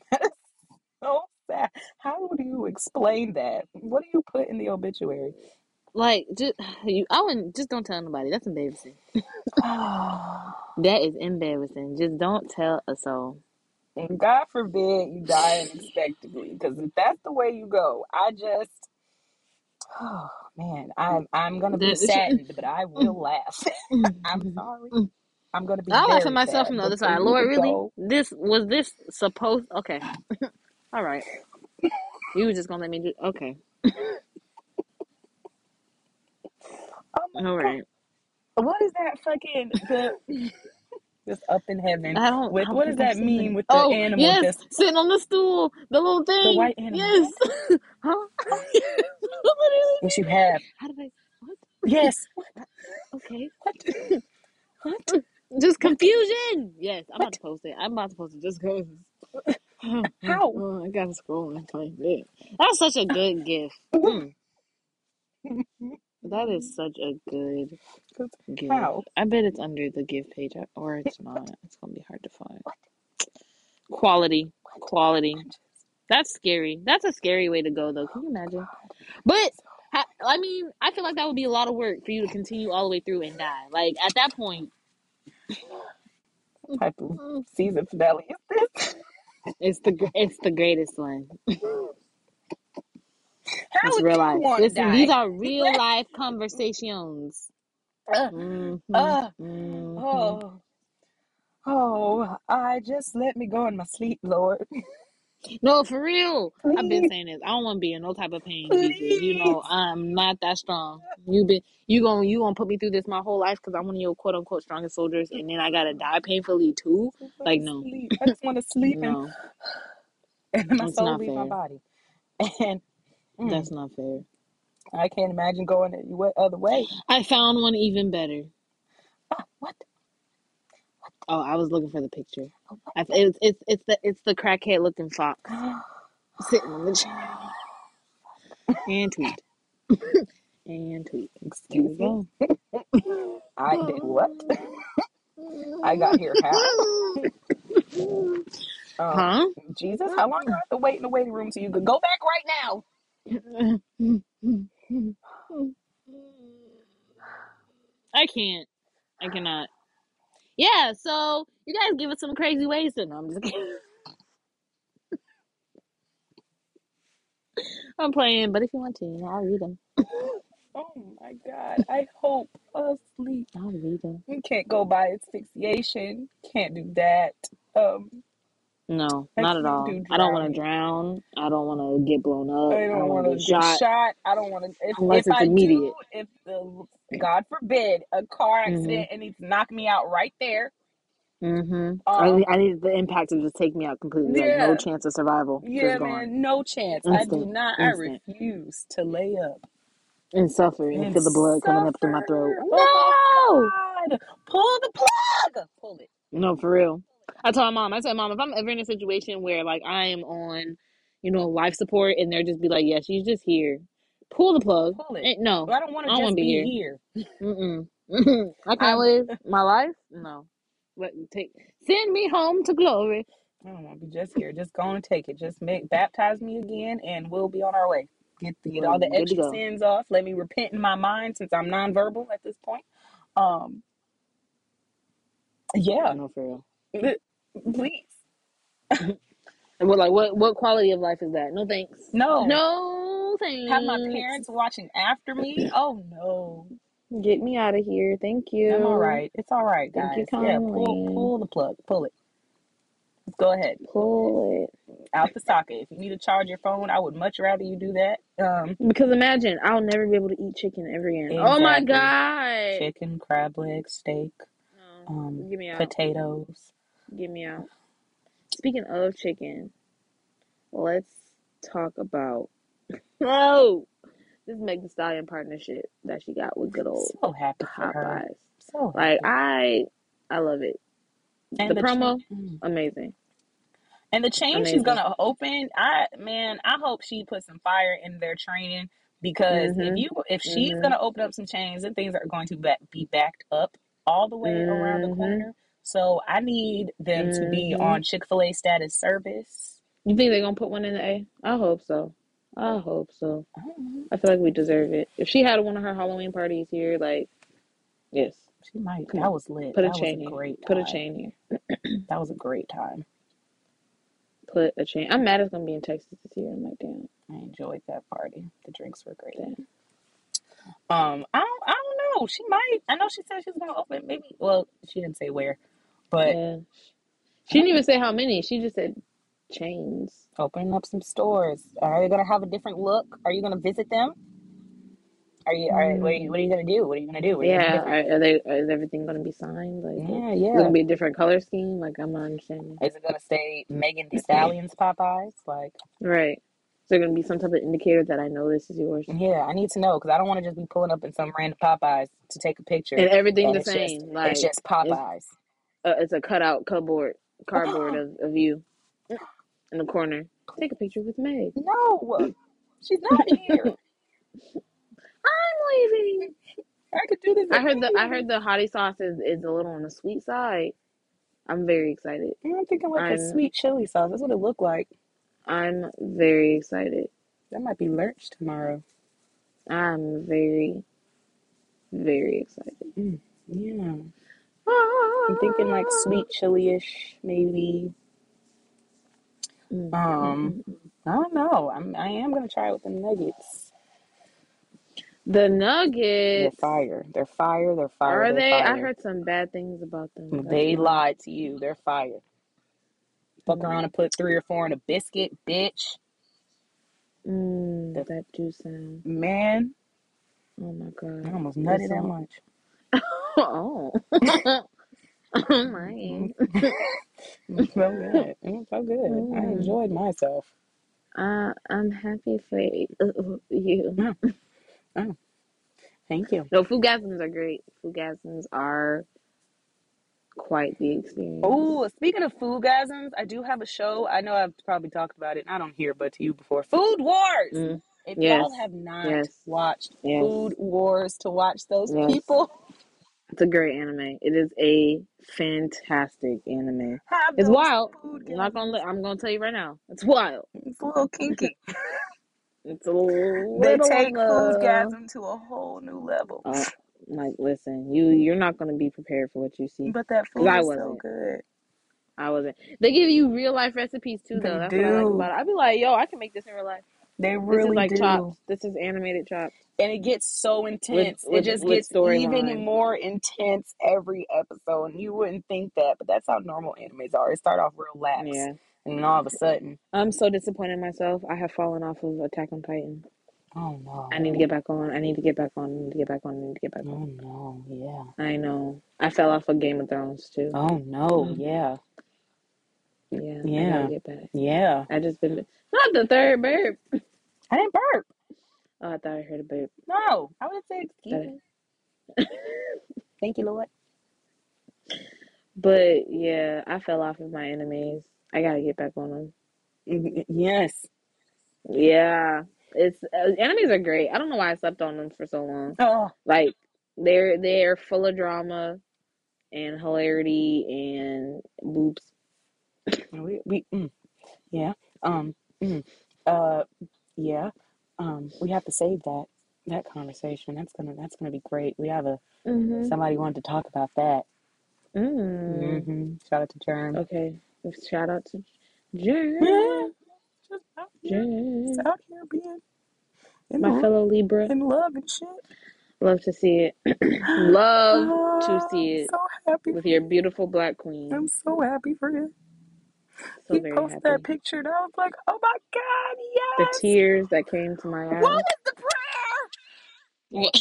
That is so sad. How do you explain that? What do you put in the obituary? Like, just you, I wouldn't just don't tell nobody. That's embarrassing. Oh, That is embarrassing. Just don't tell a soul. and God forbid you die unexpectedly, because if that's the way you go, I just, oh man, I'm I'm gonna be That- saddened, but I will laugh. I'm sorry. Mm. I'm gonna be I laugh at myself from the other side. Lord, really? go, This was this supposed? Okay, all right. You were just gonna let me do? Okay, oh all right. God. What is that fucking the? Just up in heaven I don't. I with don't what does that mean it. with the Oh animal yes, just sitting on the stool, the little thing. the white animal? Yes. huh? Literally. Yes, you have. How did I? What? Yes. What? Okay. What? What? Just confusion. Yes, I'm about What? to post it. I'm about to post it just because. How? Oh, I gotta scroll and find it. That's such a good gift. Mm. That is such a good 'Cause gift. How? I bet it's under the gift page, I- or it's not. It's gonna be hard to find. Quality, quality. That's scary. That's a scary way to go, though. Can you imagine? But ha- I mean, I feel like that would be a lot of work for you to continue all the way through and die. Like at that point, What type of season finale is this? it's the it's the greatest one. How It's real life. Listen, these are real life conversations. Uh, Mhm, uh, mhm. oh, oh, I just let me go in my sleep, Lord. No, for real. I've been saying this. I don't want to be in no type of pain. You know, I'm not that strong. You been you gonna you gonna put me through this my whole life because I'm one of your quote unquote strongest soldiers, and then I gotta die painfully too. Like no, sleep. I just want to sleep and, no, and my it's soul leave my body. And mm, That's not fair. I can't imagine going wa- other way. I found one even better. Ah, what? Oh, I was looking for the picture. Oh. I, it's it's it's the it's the crackhead looking fox sitting on the chair and tweet and tweet. There Excuse we me. go. I did what? I got here how? Um, Huh? Jesus, how long do I have to wait in the waiting room so you could go back right now? I can't. I cannot. Yeah, so you guys give us some crazy ways to know. I'm just kidding. I'm playing, but if you want to, you know, I'll read them. Oh my God. I hope asleep. I'll read them. You can't go by asphyxiation. Can't do that. Um, No, not at all. do I don't want to drown. I don't want to get blown up. I don't don't want to get shot shot. I don't want to. If unless if it's I do, immediate. if the God forbid a car hmm accident and needs to knock me out right there. Mm-hmm. I Um, I need the impact to just take me out completely. Like no chance of survival. yeah, man, no chance. I do Instant. not. I refuse to lay up And suffer and and feel the blood coming up through my throat. suffer. Oh No. God! Pull the plug. Pull it. No, for real. I told my mom, I said, Mom, if I'm ever in a situation where like I am on, you know, life support and they're just be like, Yeah, she's just here. Pull the plug. Pull it. No. I don't want to just to be be here. here. Mm-mm. I can't live my life. No. Let me take send me home to glory. I don't want to be just here. Just go and take it. Just make baptize me again, and we'll be on our way. Get the, get all the extra sins off. Let me repent in my mind since I'm nonverbal at this point. Um, yeah, No, for real. please. And we're like what what quality of life is that? No thanks. No, No thanks. have my parents watching after me. Oh no, Get me out of here. Thank you. I'm all you. right. It's all right, Thank you guys. Yeah, pull pull the plug. Pull it. Let's go ahead. Pull it. Out the socket. If you need to charge your phone, I would much rather you do that. Um, Because imagine, I'll never be able to eat chicken ever again. Oh my god. Chicken, crab legs, steak, No. um, Get me out. potatoes. Give me out. Speaking of chicken, let's talk about oh this Meg Thee Stallion partnership that she got with good old So happy for her. Popeyes. So Like happy. I I love it. And The the promo, chain, mm. amazing. and the chain she's gonna open. I man, I hope she puts some fire in their training because if Mhm. you if she's Mhm. gonna open up some chains, then things are going to be backed up all the way around the Mhm. corner. So I need them to be Mhm. on Chick Fil A status service. You think they're gonna put one in the A? I hope so. I hope so. I. I feel like we deserve it. If she had one of her Halloween parties here, like yes. She might. Come That on. was lit. Put a That was a chain here. great Put a chain here. That was a great time. Put a chain. I'm mad it's gonna be in Texas this year. I'm like, damn, I enjoyed that party. The drinks were great. damn. Um, I don't, I don't know. She might. I know she said she's gonna open. Maybe. Well, she didn't say where, but Yeah. She didn't even say how many. She just said chains. opening up some stores. Are they gonna have a different look? Are you gonna visit them? Are you? Are what are you? Mm. What are you gonna do? What are you gonna do? Are you gonna Yeah. do? Are, are they? Is everything gonna be signed? Like, Yeah, yeah. gonna be a different color scheme? Like, I'm not understanding. Is it gonna stay Megan Thee Stallion's Popeyes? Like, Right. Is there gonna be some type of indicator that I know this is yours? yeah, I need to know because I don't want to just be pulling up in some random Popeyes to take a picture And everything and the it's just same. Like it's just it's Popeyes. Uh, it's a cutout cardboard cardboard of, of you in the corner. Take a picture with Meg. No, she's not here. I'm leaving. I could do this. I heard the I heard the hottie sauce is, is a little on the sweet side. I'm very excited. I'm thinking like a I'm- sweet chili sauce. That's what it looked like. I'm very excited. That might be lurch tomorrow. I'm very, very excited. Yeah. I'm thinking like sweet chili-ish, maybe. Um, I don't know. I'm I am gonna try it with the nuggets. The They're nuggets. fire. They're fire. They're fire. Are they're they? I fire. heard some bad things about them. That's They why. lied to you. They're fire. Fuck around and put three or four in a biscuit, bitch. Mm, The- that do sound. Man, Oh my I god. almost nutted that much. Oh. oh my. It felt good. It felt good. I Mm. enjoyed myself. Uh, I'm happy for you. Oh, Thank you. No, Foodgasms are great. Foodgasms are quite the experience. Oh, speaking of foodgasms, I do have a show. I know I've probably talked about it. I don't hear but to you before. Food Wars. Mm, If Yes. y'all have not Yes. watched Yes. Food Wars to watch those Yes. people, It's a great anime. It is a fantastic anime. have It's those wild. food I'm not gonna. Let, I'm gonna tell you right now. It's wild. It's a little kinky. It's a little. they take on foodgasm to a whole new level. Uh, like, listen, you you're not gonna be prepared for what you see. But that 'Cause food I is so wasn't. good. I wasn't. They give you real life recipes too, though. They That's what I like do. about it. I'd be like, yo, I can make this in real life. They This really is like do. chops. This is animated chops. And it gets so intense. with- it just gets storyline. even more intense every episode. And you wouldn't think that, but that's how normal animes are. It start off real lax. Yeah. And then all of a sudden, I'm so disappointed in myself. I have fallen off of Attack on Titan. oh no. I need to get back on. I need to get back on. I need to get back on. I need to get back Oh on. no, yeah. I know. I fell off of Game of Thrones too. Oh no, Mm. yeah. Yeah. I Yeah. gotta get back. Yeah. I just been not the third burp. I didn't burp. Oh, I thought I heard a burp. No. I would say excuse me. Thank you, Lord. But yeah, I fell off of my enemies. I gotta get back on them. Mm, Yes. Yeah, it's uh, animes are great. I don't know why I slept on them for so long. Oh, Like they're they're full of drama and hilarity and boobs. We, we mm, yeah. Um mm, uh yeah. Um we have to save that that conversation. That's gonna that's gonna be great. We have a Mm-hmm. somebody wanted to talk about that. Mm. hmm Shout out to Germ. Okay. Shout out to Jen. Just out Jen. out here being in, My lo- fellow Libra. in love and shit. Love to see it. Love to see I'm it so happy. with your beautiful black queen. I'm so happy for you. So he very posted that picture and I was like, oh my God, yeah The yes. tears that came to my eyes. What was the prayer? What?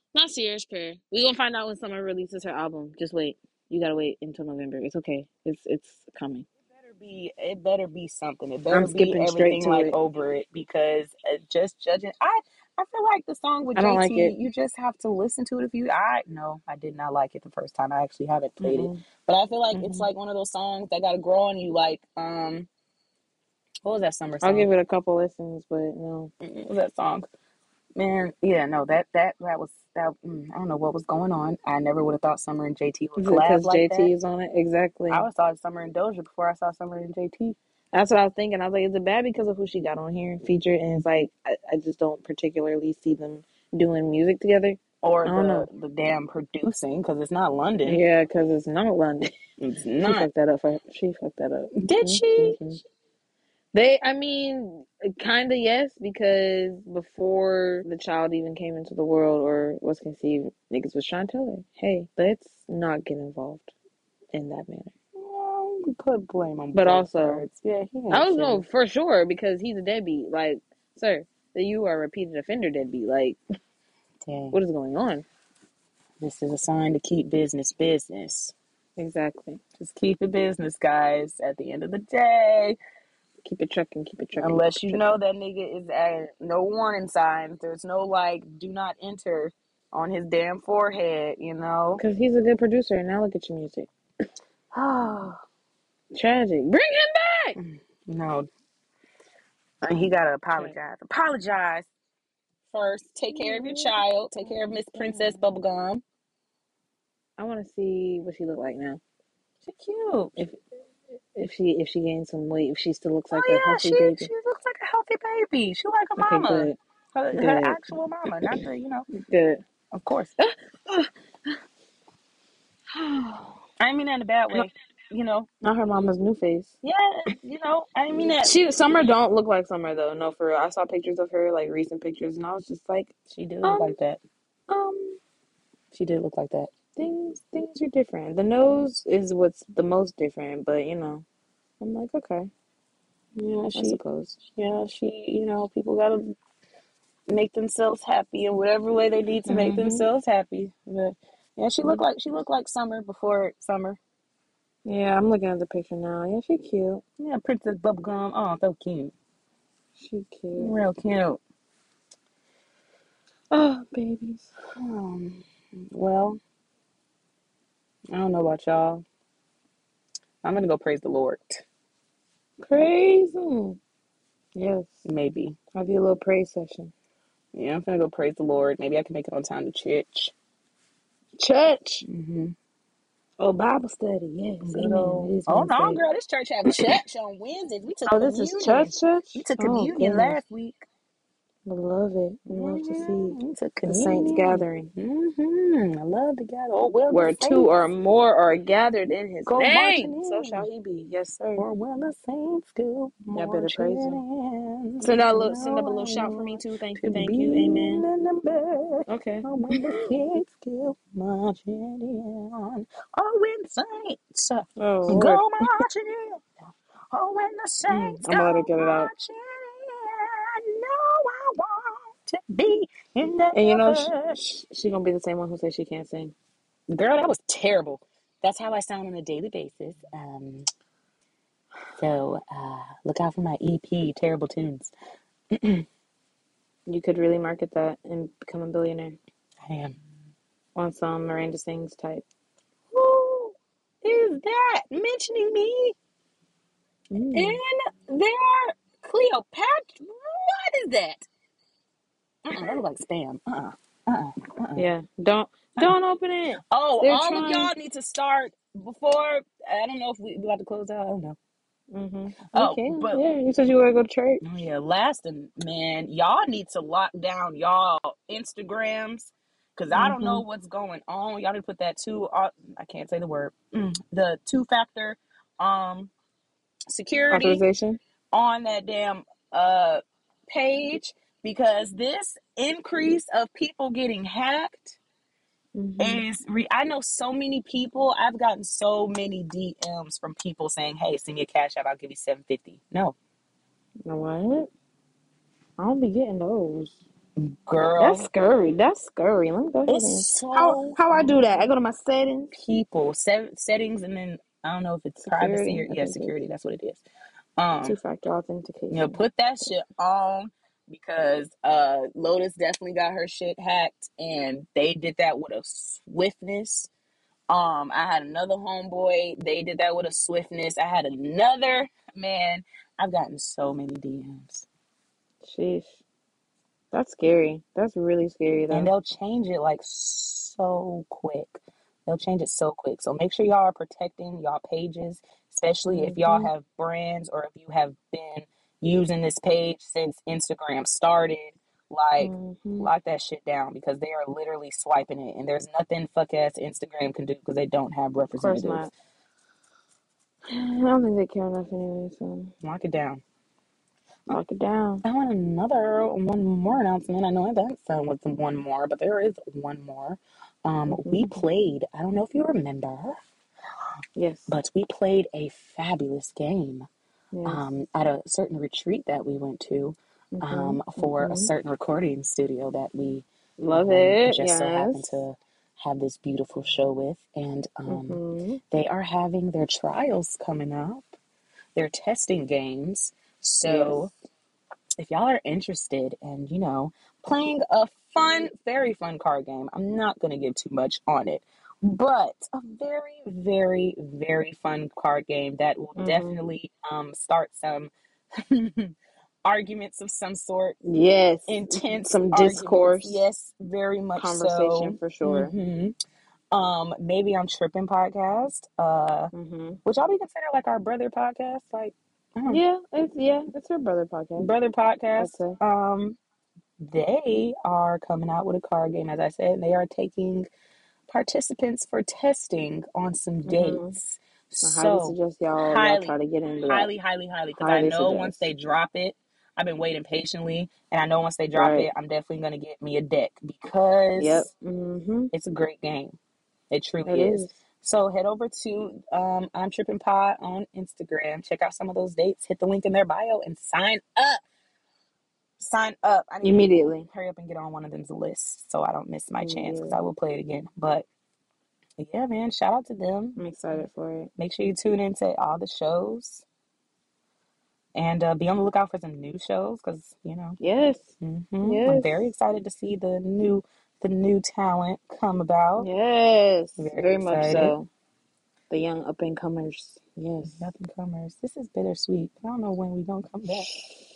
Not serious prayer. We gonna find out when Summer releases her album. Just wait. You gotta wait until November. It's okay. It's it's coming. It better be it better be something. It better I'm be skipping straight everything to like it. over it because uh, just judging I I feel like the song with I JT, like you just have to listen to it if you I no, I did not like it the first time. I actually haven't played it. Mm-mm. But I feel like it's Mhm. like one of those songs that gotta grow on you like um what was that summer song? I'll give it a couple listens, but no. What was that song? Man, yeah, no, that that that was that. Mm, I don't know what was going on. I never would have thought Summer and JT would collab Because like JT that. is on it. Exactly. I always thought Summer and Doja before I saw Summer and JT. That's what I was thinking. I was like, is it bad because of who she got on here featured? And it's like, I, I just don't particularly see them doing music together. Or don't know. the the damn producing because it's not London. Yeah, because it's not London. It's She not. fucked that up. For, she fucked that up. Did she? Mhm. They, I mean, kind of yes, because before the child even came into the world or was conceived, niggas was trying to tell her, hey, let's not get involved in that manner. Could blame him. But also- yeah, he I was no for sure because he's a deadbeat. Like, sir, that you are a repeated offender deadbeat. Like, Dang. what is going on? This is a sign to keep business business. Exactly. Just keep it business, guys. At the end of the day, Keep it trucking. Keep it trucking. unless you know that nigga is at no warning signs, there's no like do not enter on his damn forehead, you know. Because he's a good producer. And now look at your music. Oh Tragic. Bring him back. Mm, no. And he mm, gotta apologize. Apologize. first. Take care of your mm-hmm. child. Take care of Miss Princess Bubblegum. I want to see what she look like now. She's cute. If if she if she gained some weight, if she still looks oh, like oh a yeah, healthy she baby. she looks like a healthy baby. She like a Okay, mama. good, Her, her good, actual mama, not the you know. good. Of course. I mean that in a bad way. You know. Not her mama's new face. Yeah. You know. I mean that. She Summer don't look like Summer though. No, for real. I saw pictures of her, like recent pictures, and I was just like, She did look um, like that. um, She did look like that. things things are different. The nose is what's the most different, but you know, I'm like, okay, Yeah. I She. suppose. Yeah. She. You know. People gotta make themselves happy in whatever way they need to make Mhm. themselves happy. But yeah, she looked like she looked like Summer before Summer. Yeah, I'm looking at the picture now. Yeah, she cute. Yeah, Princess Bubblegum. Oh, so cute. She cute. Real cute. Oh, babies. Um, well, I don't know about y'all. I'm gonna go praise the Lord. Crazy. Yes. Maybe. Have you a little praise session. Yeah, I'm gonna go praise the Lord. Maybe I can make it on time to church. Church. Mm-hmm. Oh, Bible study. Yes. Good Amen. Um, old. Is Oh no, Wednesday. girl! This church have church on Wednesdays. We took Oh, this is communion. church, church. We took Oh, communion goodness. last week. I love it. I love to Mhm, see We took the saints gathering. hmm I love to gather. Oh well, Where two or more are gathered in his go marching name, so shall in. he be. Yes, sir. Or when the saints go Y'all better praise him. in. Send out a little, send up a little shout for me too. Thank you, thank be you. Amen. in the number. Okay. Oh, when the saints go marching in. Oh, when the saints uh, Oh Lord. go marching in. Oh, when the Mm, saints I'm gonna let go get it out. marching in. No, I want to be in that And you know, she, she, she gonna be the same one who says she can't sing. Girl, that was terrible. That's how I sound on a daily basis. Um, so uh, look out for my EP, Terrible Tunes. You could really market that and become a billionaire I am. on some Miranda sings type. Who is that mentioning me Mm. in their Cleopatra? What is that? Uh-uh, that look like spam. Uh-uh. Uh-uh. Uh-uh. Yeah. Don't don't open it. Oh, They're all of trying. y'all need to start before. I don't know if we we about to close out. I don't know. Mm-hmm. Oh, Okay. but Yeah. You said you were gonna go to church. Oh yeah, last and man, y'all need to lock down y'all Instagrams because I don't know Mm-hmm. what's going on. Y'all need to put that two. Uh, I can't say the word. Mm, the two factor um security Authorization. on that damn uh page because this increase of people getting hacked Mm-hmm. is re- I know so many people. I've gotten so many DMs from people saying, "Hey, send me a cash app. I'll give you seven fifty. No, You know what? I don't be getting those. girl, That's scary. That's scary. Let me go ahead and it's how so how I do that? I go to my settings, people set, settings and then I don't know if it's privacy or yeah security that's what it is two um factor you know authentication. put that shit on because uh Lotus definitely got her shit hacked and they did that with a swiftness um I had another homeboy they did that with a swiftness I had another man I've gotten so many DMs Sheesh. That's scary. That's really scary Though. and they'll change it like so quick. They'll change it so quick. So make sure y'all are protecting y'all pages, especially if y'all Mm-hmm. have brands or if you have been using this page since Instagram started. Like, Mm-hmm. lock that shit down because they are literally swiping it, and there's nothing fuck ass Instagram can do because they don't have representatives. I don't think they care enough anyway, so Lock it down. Lock it down. I want another one more announcement. I know I haven't done with one more, but there is one more. Um, we Mm-hmm. played. I don't know if you remember. Yes. but we played a fabulous game Yes. um, at a certain retreat that we went to Mm-hmm. um, for a Mm-hmm. certain recording studio that we Love um, it. just so happened Yes. to have this beautiful show with. And um, Mm-hmm. they are having their trials coming up, their testing games. So Yes. if y'all are interested in, you know, playing a fun, very fun card game, I'm not going to give too much on it, but a very, very, very fun card game that will Mm-hmm. definitely um, start some arguments of some sort, Yes. intense Some arguments. discourse. Yes, very much Conversation so. for sure. hmm Um, maybe I'm tripping podcast. Uh, hmm which y'all be considered like our brother podcast, like I don't know, Yeah, it's yeah, it's her brother podcast. brother podcast. say. Um, they are coming out with a card game, as I said. and They are taking participants for testing on some hmm dates. I highly So suggest y'all y'all try to get into that. highly, highly, highly, because I Highly know once they drop it, I've been waiting patiently, and I know once they drop Right. it, I'm definitely gonna get me a deck Yep. because hmm it's a great game. It It truly is. is. So head over to um, I'm Tripping Pod on Instagram. Check out some of those dates. Hit the link in their bio and sign up. Sign up. I need to Immediately. hurry up and get on one of them's lists so I don't miss my chance because I will play it again. But yeah, man, shout out to them. I'm excited for it. Make sure you tune into all the shows and uh, be on the lookout for some new shows because you know Yes. hmm I'm very excited to see the new the new talent come about. Yes. Very Very much so. The young up and comers. Yes. Nothing comers. This is bittersweet. I don't know when we gonna come back.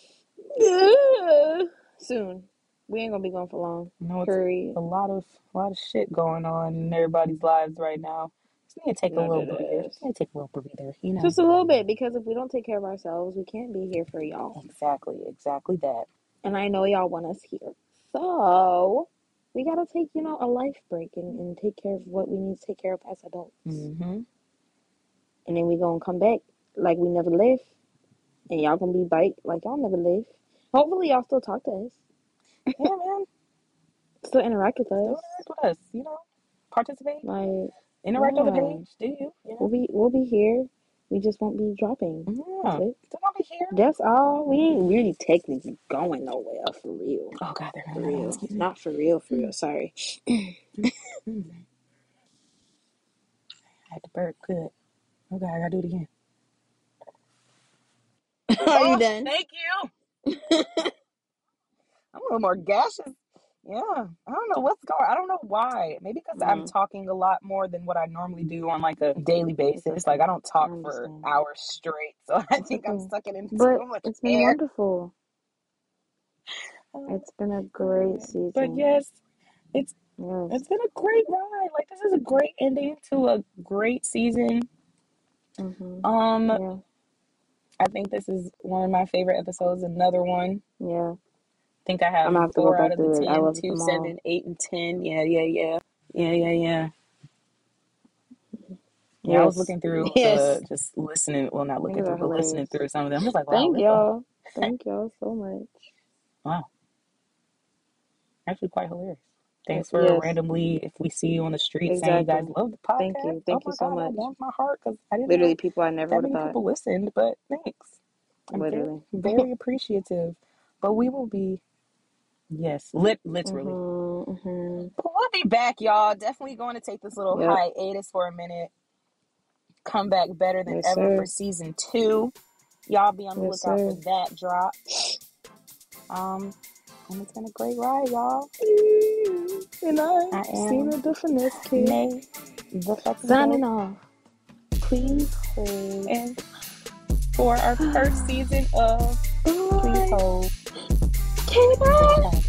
Soon. We ain't gonna be gone for long. Know it's a lot of a lot of shit going on in everybody's lives right now. Just need to take a No, little it breather. Just need to take a little breather. You know. Just a little bit because if we don't take care of ourselves, we can't be here for y'all. Exactly. Exactly that. And I know y'all want us here. So we gotta take, you know, a life break and, and take care of what we need to take care of as adults. hmm And then we gonna come back like we never left. And y'all gonna be bite like y'all never left. Hopefully y'all still talk to us. Yeah, man. Still interact with us. interact with us. You know, participate. Like Interact on the page. Do you? You We'll be we'll be here. We just won't be dropping. That's Yeah. Still want to be here. That's all. We ain't really technically going nowhere for real. Oh God, they're For real. Excuse me. Not for real, for real. Mm. Sorry. Mm, mm, mm. I had to burp. Good. Okay, I gotta do it again. Are you Oh, done? thank you. I'm a little more gaseous. Yeah, I don't know what's going. I don't know why. Maybe because I'm Mm, talking a lot more than what I normally do on like a daily basis. Like I don't I talk for hours straight, so I think I'm okay. sucking in But too much it's been air. wonderful. Oh, It's been a great season. But yes, it's Yes. it's been a great ride. Like this is a great ending to a great season. Mm-hmm. Um, Yeah. I think this is one of my favorite episodes. Another one. Yeah. I think I have have four out of the through it. I ten, two, all. eight, and ten. Yeah, yeah, yeah, yeah, yeah, yeah. Yeah, I was looking through Yes. the just listening. Well, not looking through, but listening through some of them. I was like, wow, Thank y'all. Thank y'all so much. wow, actually quite hilarious. Thanks for Yes. randomly if we see you on the street saying you guys Exactly. love the podcast. Thank podcast. you. Oh Thank my you so god, that much. warms my heart because I didn't Literally know people I never that would have many thought. people listened. But thanks, I'm very Literally. very appreciative. But we will be yes, lit literally. Mm-hmm. Mm-hmm. But we'll be back, y'all. Definitely going to take this little Yep. hiatus for a minute. Come back better than Yes, ever sir. for season two. Y'all be on the Yes, lookout for sir. that drop. Um, and it's been a great ride, y'all. And I I've seen am a the finesse kid. Nay, the fucking Signing goat. off. Please hold. And for our first season of Please Bye. Hold. Okay, bye. Bye.